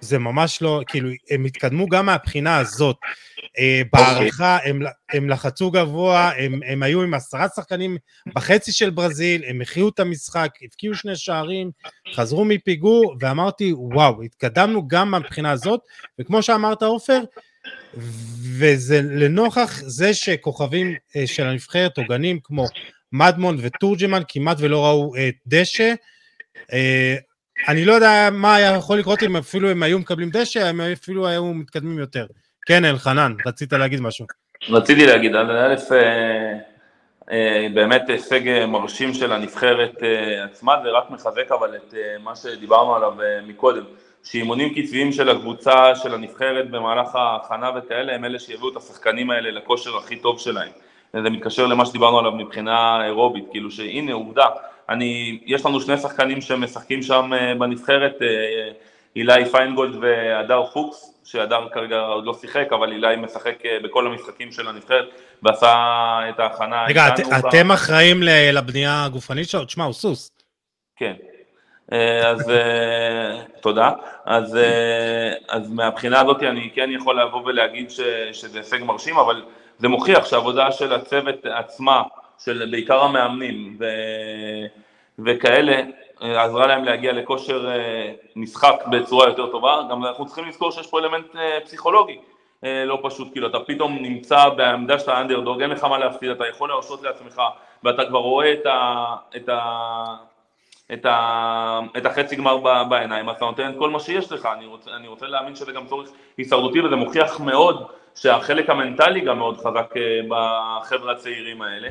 זה ממש לא, כאילו, הם התקדמו גם מהבחינה הזאת. אה, בהערכה הם, הם לחצו גבוה, הם, הם היו עם עשרה שחקנים בחצי של ברזיל, הם החיו את המשחק, הבקיעו שני שערים, חזרו מפיגור, ואמרתי, וואו, התקדמנו גם מהבחינה הזאת, וכמו שאמרת עופר, וזה לנוכח זה שכוכבים אה, של הנבחרת, עוגנים כמו מדמון וטורג'מן כמעט ולא ראו את דשא, אה, אני לא יודע מה היה יכול לקרות אם אפילו הם היו מקבלים דשא, הם אפילו היו מתקדמים יותר. כן, אלחנן, רצית להגיד משהו.
רציתי להגיד, א', אה, אה, באמת הישג מרשים של הנבחרת אה, עצמה, זה רק מחזק אבל את מה שדיברנו עליו מקודם, שאימונים קצביים של הקבוצה של הנבחרת במהלך ההכנה וכאלה, הם אלה שיביאו את השחקנים האלה לכושר הכי טוב שלהם. זה מתקשר למה שדיברנו עליו מבחינה אירובית, כאילו שהנה עובדה, אני, יש לנו שני שחקנים שמשחקים שם אה, בנבחרת, אה, אילי פיינגולד והדר פוקס, שהדר כרגע עוד לא שיחק, אבל אילי משחק אה, בכל המשחקים של הנבחרת ועשה את ההכנה
רגע, את, אתם אחראים לבנייה הגופנית שלו? תשמע, הוא סוס.
כן. אז תודה. אז, אז מהבחינה הזאת אני כן יכול לבוא ולהגיד ש, שזה הישג מרשים, אבל זה מוכיח שהעבודה של הצוות עצמה, של בעיקר המאמנים ו, וכאלה, אה, עזרה להם להגיע לכושר אה, משחק בצורה יותר טובה, גם אנחנו צריכים לזכור שיש פה אלמנט אה, פסיכולוגי לא פשוט, כאילו אתה פתאום נמצא בעמדה של האנדרדוג, אין לך מה להפסיד, אתה יכול להרשות לעצמך ואתה כבר רואה את, ה, את, ה, את, ה, את החצי גמר בעיניים, אז אתה נותן את כל מה שיש לך, אני רוצה, אני רוצה להאמין שזה גם צורך הישרדותי וזה מוכיח מאוד שהחלק המנטלי גם מאוד חזק בחבר'ה הצעירים האלה.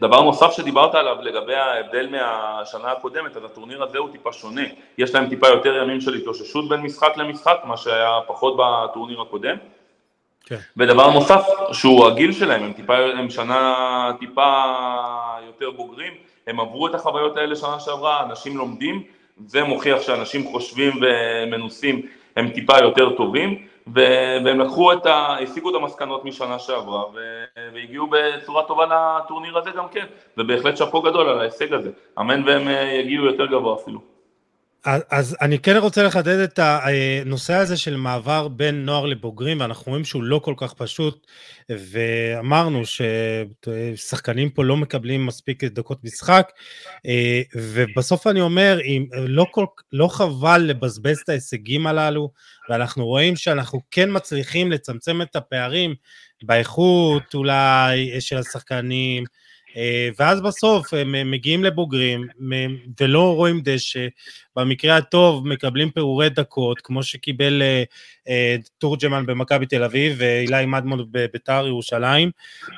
דבר נוסף שדיברת עליו לגבי ההבדל מהשנה הקודמת, אז הטורניר הזה הוא טיפה שונה, יש להם טיפה יותר ימים של התאוששות בין משחק למשחק, מה שהיה פחות בטורניר הקודם. כן. ודבר נוסף, שהוא הגיל שלהם, הם, טיפה, הם שנה טיפה יותר בוגרים, הם עברו את החוויות האלה שנה שעברה, אנשים לומדים, זה מוכיח שאנשים חושבים ומנוסים הם טיפה יותר טובים, והם לקחו את ה... הסיקו את המסקנות משנה שעברה והגיעו בצורה טובה לטורניר הזה גם כן, ובהחלט שאפו גדול על ההישג הזה, אמן והם אה, יגיעו יותר גבוה אפילו.
אז אני כן רוצה לחדד את הנושא הזה של מעבר בין נוער לבוגרים, ואנחנו רואים שהוא לא כל כך פשוט, ואמרנו ששחקנים פה לא מקבלים מספיק דקות משחק, ובסוף אני אומר, אם לא, כל, לא חבל לבזבז את ההישגים הללו, ואנחנו רואים שאנחנו כן מצליחים לצמצם את הפערים באיכות אולי של השחקנים, אה, ואז בסוף הם מגיעים לבוגרים ולא רואים דשא, במקרה הטוב מקבלים פירורי דקות, כמו שקיבל אה, תורג'מן במכבי תל אביב ואילי מדמון בביתר ירושלים,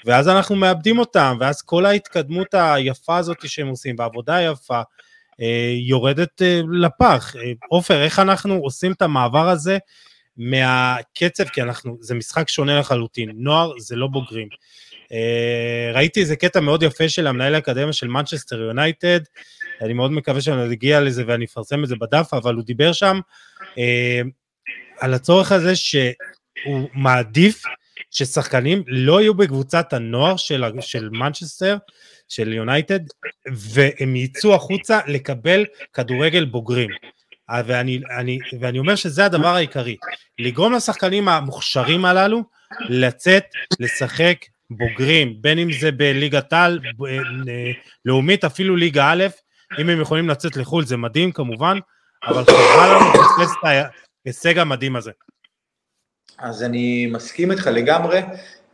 ואז אנחנו מאבדים אותם, ואז כל ההתקדמות היפה הזאת שהם עושים, והעבודה היפה, יורדת לפח. עופר, איך אנחנו עושים את המעבר הזה מהקצב, כי אנחנו, זה משחק שונה לחלוטין, נוער זה לא בוגרים. אה, ראיתי איזה קטע מאוד יפה של המנהל האקדמיה של מנצ'סטר יונייטד, אני מאוד מקווה שאני אגיע לזה ואני אפרסם את זה בדף, אבל הוא דיבר שם אה, על הצורך הזה שהוא מעדיף ששחקנים לא יהיו בקבוצת הנוער של, של מנצ'סטר, של יונייטד, והם יצאו החוצה לקבל כדורגל בוגרים. אה, ואני, אני, ואני אומר שזה הדבר העיקרי, לגרום לשחקנים המוכשרים הללו לצאת, לשחק בוגרים, בין אם זה בליגת על, אה, לאומית, אפילו ליגה א', אם הם יכולים לצאת לחו"ל זה מדהים כמובן, אבל חבל לנו לפספס את ההישג המדהים הזה.
אז אני מסכים איתך לגמרי,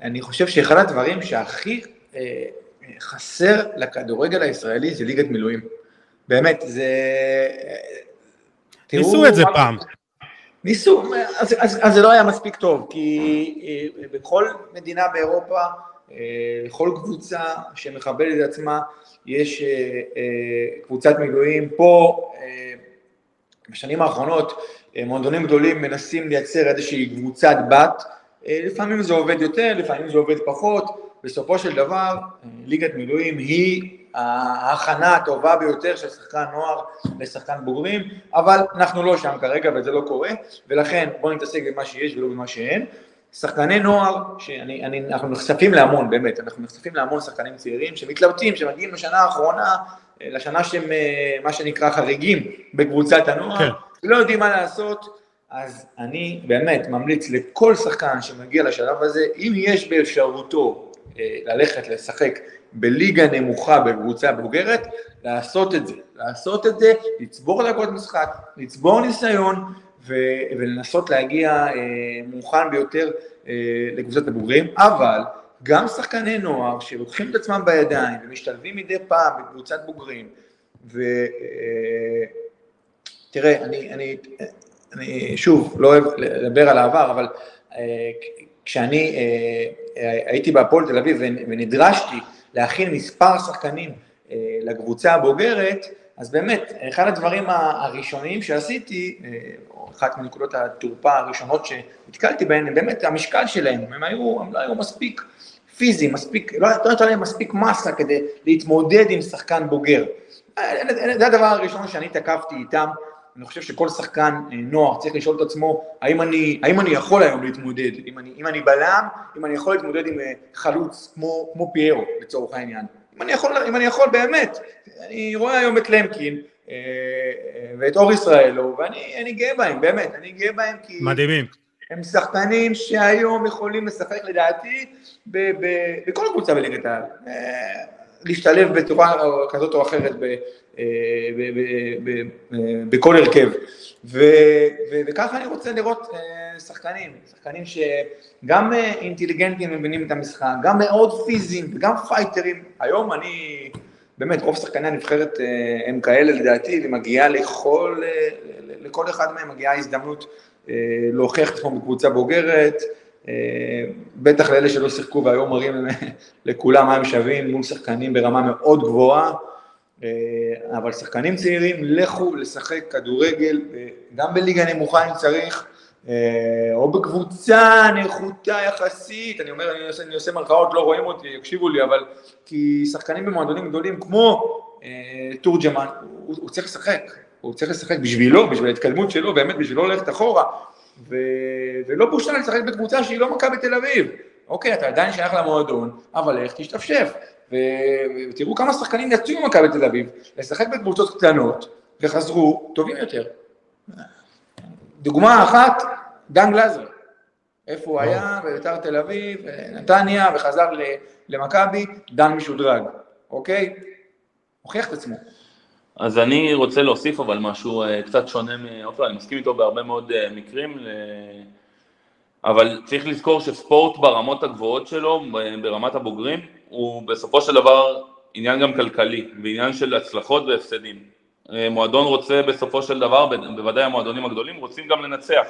אני חושב שאחד הדברים שהכי אה, חסר לכדורגל הישראלי זה ליגת מילואים. באמת, זה...
ניסו את זה פעם.
ניסו, אז, אז, אז זה לא היה מספיק טוב, כי אה, בכל מדינה באירופה, לכל אה, קבוצה שמכבדת את עצמה, יש אה, קבוצת מילואים. פה, בשנים האחרונות, מועדונים גדולים מנסים לייצר איזושהי קבוצת בת, לפעמים זה עובד יותר, לפעמים זה עובד פחות, בסופו של דבר, ליגת מילואים היא ההכנה הטובה ביותר של שחקן נוער לשחקן בוגרים, אבל אנחנו לא שם כרגע וזה לא קורה, ולכן בואו נתעסק במה שיש ולא במה שאין. שחקני נוער, שאנחנו נחשפים להמון, באמת, אנחנו נחשפים להמון שחקנים צעירים שמתלבטים, שמגיעים לשנה האחרונה, לשנה שהם מה שנקרא חריגים בקבוצת הנוער, כן. לא יודעים מה לעשות, אז אני באמת ממליץ לכל שחקן שמגיע לשלב הזה, אם יש באפשרותו אה, ללכת לשחק בליגה נמוכה בקבוצה בוגרת, לעשות את זה, לעשות את זה, לצבור דקות משחק, לצבור ניסיון ו- ולנסות להגיע אה, מוכן ביותר אה, לקבוצת הבוגרים, אבל גם שחקני נוער שלוקחים את עצמם בידיים ומשתלבים מדי פעם בקבוצת בוגרים, ותראה, אה, אני, אני, אני שוב לא אוהב לדבר על העבר, אבל אה, כשאני אה, הייתי בהפועל תל אביב ונדרשתי להכין מספר שחקנים אה, לקבוצה הבוגרת, אז באמת, אחד הדברים הראשונים שעשיתי, אה, או אחת מנקודות התורפה הראשונות שנתקלתי בהן, הם באמת המשקל שלהם, הם, היו, הם לא היו מספיק פיזיים, מספיק, לא, לא הייתה להם מספיק מסה כדי להתמודד עם שחקן בוגר. זה הדבר הראשון שאני תקפתי איתם, אני חושב שכל שחקן אה, נוער צריך לשאול את עצמו, האם אני, האם אני יכול היום להתמודד, אם אני, אם אני בלם, אם אני יכול להתמודד עם אה, חלוץ כמו, כמו פיירו לצורך העניין, אם אני יכול, אם אני יכול באמת, אני רואה היום את למקין אה, ואת אור ישראלו, ואני גאה בהם, באמת, אני גאה בהם כי...
מדהימים.
הם שחקנים שהיום יכולים לשחק לדעתי בכל קבוצה בליגת העל. להשתלב בצורה כזאת או אחרת בכל הרכב. וככה אני רוצה לראות אה, שחקנים, שחקנים שגם אה, אינטליגנטים מבינים את המשחק, גם מאוד פיזיים וגם פייטרים. היום אני, באמת, רוב שחקני הנבחרת הם כאלה לדעתי, ומגיעה לכל, לכל אחד מהם מגיעה הזדמנות להוכיח את עצמו בקבוצה בוגרת. בטח לאלה שלא שיחקו והיום מראים לכולם מה הם שווים מול שחקנים ברמה מאוד גבוהה. אה, אבל שחקנים צעירים, לכו לשחק כדורגל, אה, גם בליגה נמוכה אם צריך, אה, או בקבוצה נחותה יחסית, אני אומר, אני עושה, עושה מרכאות, לא רואים אותי, יקשיבו לי, אבל כי שחקנים במועדונים גדולים כמו תורג'מן, הוא, הוא צריך לשחק, הוא צריך לשחק בשבילו, בשביל ההתקדמות שלו, באמת בשביל לא ללכת אחורה, ו, ולא בושה לשחק בקבוצה שהיא לא מכבי תל אביב, אוקיי, אתה עדיין שייך למועדון, אבל לך תשתפשף. ותראו כמה שחקנים יצאו ממכבי תל אביב לשחק בקבוצות קטנות וחזרו טובים יותר. דוגמה אחת, דן גלזר. איפה הוא היה בביתר תל אביב, נתניה, וחזר למכבי, דן משודרג, אוקיי? הוכיח את עצמו.
אז אני רוצה להוסיף אבל משהו אה, קצת שונה מעופר, אני מסכים איתו בהרבה מאוד אה, מקרים, אבל צריך לזכור שספורט ברמות הגבוהות שלו, ברמת הבוגרים, הוא בסופו של דבר עניין גם כלכלי, ועניין של הצלחות והפסדים. מועדון רוצה בסופו של דבר, בוודאי המועדונים הגדולים, רוצים גם לנצח.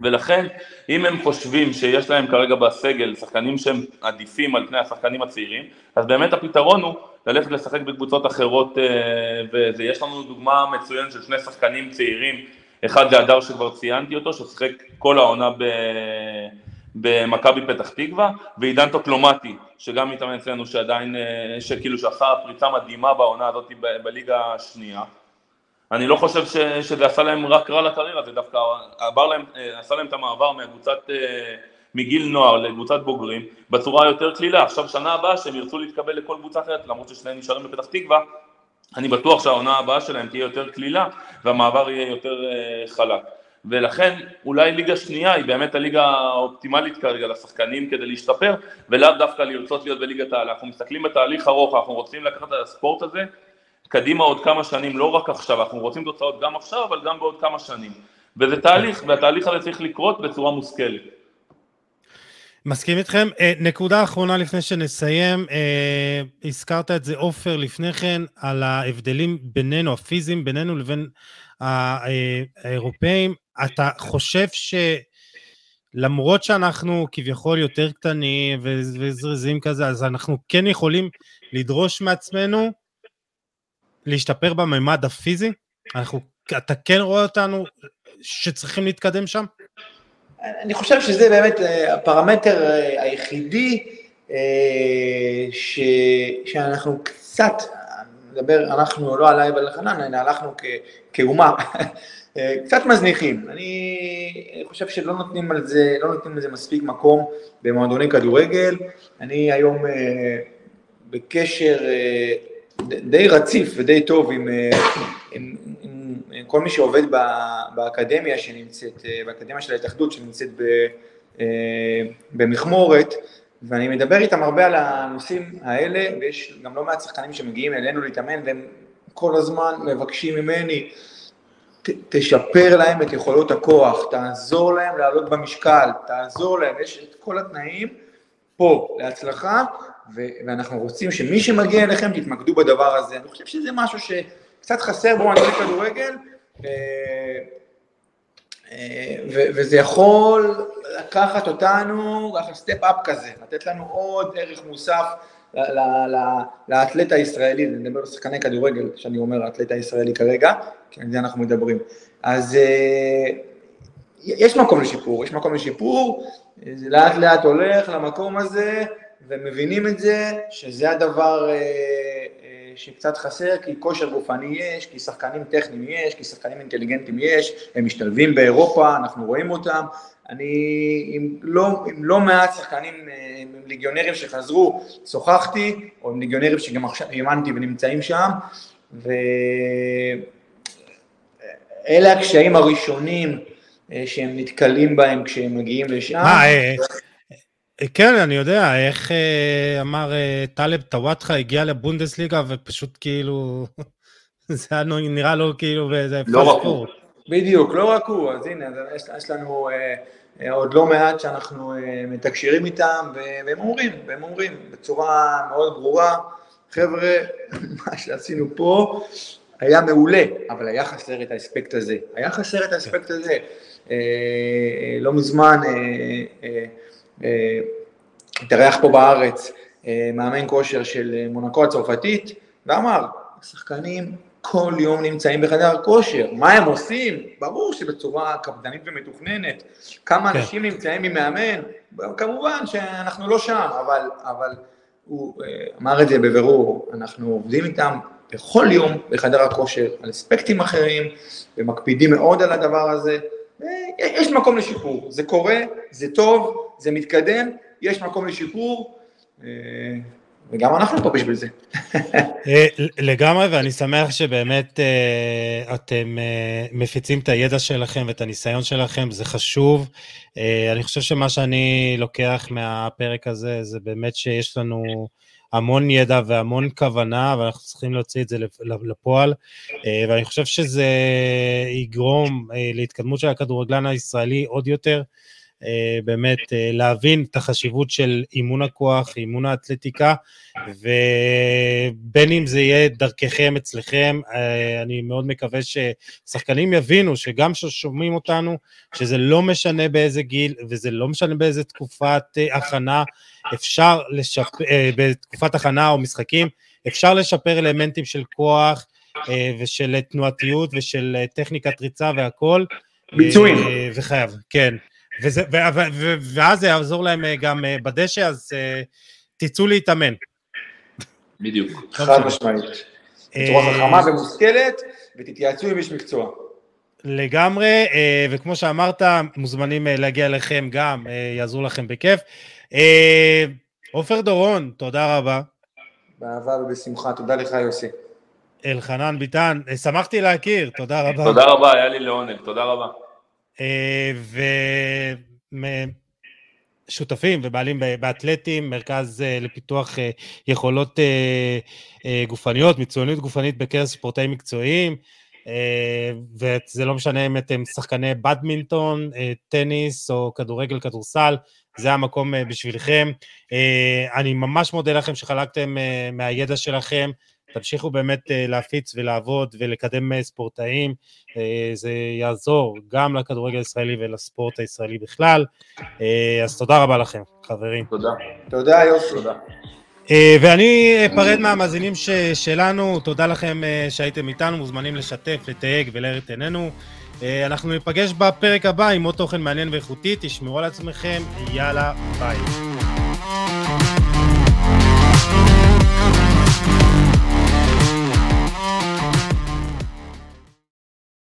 ולכן, אם הם חושבים שיש להם כרגע בסגל שחקנים שהם עדיפים על פני השחקנים הצעירים, אז באמת הפתרון הוא ללכת לשחק בקבוצות אחרות, ויש לנו דוגמה מצוינת של שני שחקנים צעירים, אחד זה הדר שכבר ציינתי אותו, ששיחק כל העונה ב... במכבי פתח תקווה, ועידן טוקלומטי, שגם מתאמן אצלנו, שעדיין, אה, שכאילו שעשה פריצה מדהימה בעונה הזאת ב- בליגה השנייה. אני לא חושב ש, שזה עשה להם רק רע לקריירה, זה דווקא עבר להם, אה, עשה להם את המעבר מהקבוצת, אה, מגיל נוער לקבוצת בוגרים, בצורה יותר קלילה. עכשיו שנה הבאה שהם ירצו להתקבל לכל קבוצה אחרת, למרות ששניהם נשארים בפתח תקווה, אני בטוח שהעונה הבאה שלהם תהיה יותר קלילה והמעבר יהיה יותר חלק. ולכן אולי ליגה שנייה היא באמת הליגה האופטימלית כרגע לשחקנים כדי להשתפר ולאו דווקא לרצות להיות בליגת העל, אנחנו מסתכלים בתהליך ארוך, אנחנו רוצים לקחת את הספורט הזה קדימה עוד כמה שנים, לא רק עכשיו, אנחנו רוצים תוצאות גם עכשיו אבל גם בעוד כמה שנים וזה תהליך והתהליך הזה צריך לקרות בצורה מושכלת.
מסכים איתכם. אה, נקודה אחרונה לפני שנסיים, אה, הזכרת את זה עופר לפני כן, על ההבדלים בינינו, הפיזיים בינינו לבין האירופאים. אתה חושב שלמרות שאנחנו כביכול יותר קטנים וזריזים כזה, אז אנחנו כן יכולים לדרוש מעצמנו להשתפר בממד הפיזי? אנחנו, אתה כן רואה אותנו שצריכים להתקדם שם?
אני חושב שזה באמת אה, הפרמטר אה, היחידי אה, ש, שאנחנו קצת, נדבר, אנחנו לא עליי ועל חנן, הלכנו כאומה, (laughs) קצת מזניחים. אני חושב שלא נותנים על זה, לא נותנים לזה מספיק מקום במועדוני כדורגל. אני היום בקשר די רציף ודי טוב עם, עם, כל מי שעובד באקדמיה שנמצאת, אה, באקדמיה של ההתאחדות שנמצאת אה, במכמורת, ואני מדבר איתם הרבה על הנושאים האלה, ויש גם לא מעט שחקנים שמגיעים אלינו להתאמן, והם כל הזמן מבקשים ממני, ת, תשפר להם את יכולות הכוח, תעזור להם לעלות במשקל, תעזור להם, יש את כל התנאים פה להצלחה, ו- ואנחנו רוצים שמי שמגיע אליכם תתמקדו בדבר הזה. אני חושב שזה משהו שקצת חסר במועדוני כדורגל, אה, אה, וזה יכול לקחת אותנו, ככה סטפ אפ כזה, לתת לנו עוד ערך מוסף לאתלט הישראלי, אני מדבר על שחקני כדורגל, שאני אומר האתלט הישראלי כרגע, כי על זה אנחנו מדברים. אז אה, יש מקום לשיפור, יש מקום לשיפור, זה לאט לאט הולך למקום הזה, ומבינים את זה, שזה הדבר שקצת חסר, כי כושר גופני יש, כי שחקנים טכניים יש, כי שחקנים אינטליגנטיים יש, הם משתלבים באירופה, אנחנו רואים אותם. אני עם לא, עם לא מעט שחקנים, אה, עם ליגיונרים שחזרו, שוחחתי, או עם ליגיונרים שגם עכשיו האמנתי ונמצאים שם, ואלה הקשיים הראשונים אה, שהם נתקלים בהם כשהם מגיעים לשם. מה, אה,
כן, אני יודע, איך אה, אמר אה, טלב טוואטחה, הגיע לבונדסליגה ופשוט כאילו, (laughs) זה נראה לו כאילו באיזה
לא רק הוא. בדיוק, לא רק הוא, אז הנה, יש, יש לנו אה, אה, עוד לא מעט שאנחנו אה, מתקשרים איתם, והם אומרים, והם אומרים בצורה מאוד ברורה, חבר'ה, (laughs) מה שעשינו פה היה מעולה, אבל היה חסר את האספקט הזה, היה חסר את האספקט הזה. אה, אה, לא מזמן, אה, אה, אה, התארח פה בארץ אה, מאמן כושר של אה, מונקו הצרפתית, ואמר, השחקנים כל יום נמצאים בחדר כושר, מה הם עושים? ברור שבצורה קפדנית ומתוכננת. כמה כן. אנשים נמצאים עם מאמן? כמובן שאנחנו לא שם, אבל, אבל הוא אמר את זה בבירור, אנחנו עובדים איתם בכל יום בחדר הכושר, על אספקטים אחרים, ומקפידים מאוד על הדבר הזה. יש מקום לשיפור, זה קורה, זה טוב, זה מתקדם, יש מקום לשיפור, אה, וגם אנחנו פה בשביל זה.
אה, לגמרי, ואני שמח שבאמת אה, אתם מפיצים את הידע שלכם ואת הניסיון שלכם, זה חשוב. אני חושב שמה שאני לוקח מהפרק הזה, זה באמת שיש לנו המון ידע והמון כוונה, ואנחנו צריכים להוציא את זה לפועל, ואני חושב שזה יגרום להתקדמות של הכדורגלן הישראלי עוד יותר. אה, באמת להבין את החשיבות של אימון הכוח, אימון האתלטיקה, ובין אם זה יהיה דרככם אצלכם, אני מאוד מקווה ששחקנים יבינו שגם כששומעים אותנו, שזה לא משנה באיזה גיל וזה לא משנה באיזה תקופת הכנה, אפשר לשפר, בתקופת הכנה או משחקים, אפשר לשפר אלמנטים של כוח ושל תנועתיות ושל טכניקת ריצה והכל.
ביצועים.
וחייב, כן. וזה, ו, ו, ו, ואז זה יעזור להם גם בדשא, אז תצאו להתאמן.
בדיוק.
חד משמעית. בצורה חכמה ומושכלת, ותתייעצו עם איש מקצוע.
לגמרי, וכמו שאמרת, מוזמנים להגיע אליכם גם, יעזרו לכם בכיף. עופר דורון, תודה רבה.
באהבה ובשמחה, תודה לך יוסי.
אלחנן ביטן, שמחתי להכיר, תודה רבה.
תודה רבה, היה לי לעונג, תודה רבה.
ושותפים ובעלים באתלטים, מרכז לפיתוח יכולות גופניות, מצוינות גופנית בקרב ספורטאים מקצועיים, וזה לא משנה אם אתם שחקני בדמינטון, טניס או כדורגל, כדורסל, זה המקום בשבילכם. אני ממש מודה לכם שחלקתם מהידע שלכם, תמשיכו באמת להפיץ ולעבוד ולקדם ספורטאים, זה יעזור גם לכדורגל הישראלי ולספורט הישראלי בכלל, אז תודה רבה לכם, חברים.
תודה.
תודה יוסי. תודה.
ואני אפרד מהמאזינים שלנו, תודה לכם שהייתם איתנו, מוזמנים לשתף, לתייג ולהאיר את עינינו. אנחנו ניפגש בפרק הבא עם עוד תוכן מעניין ואיכותי, תשמרו על עצמכם, יאללה, ביי.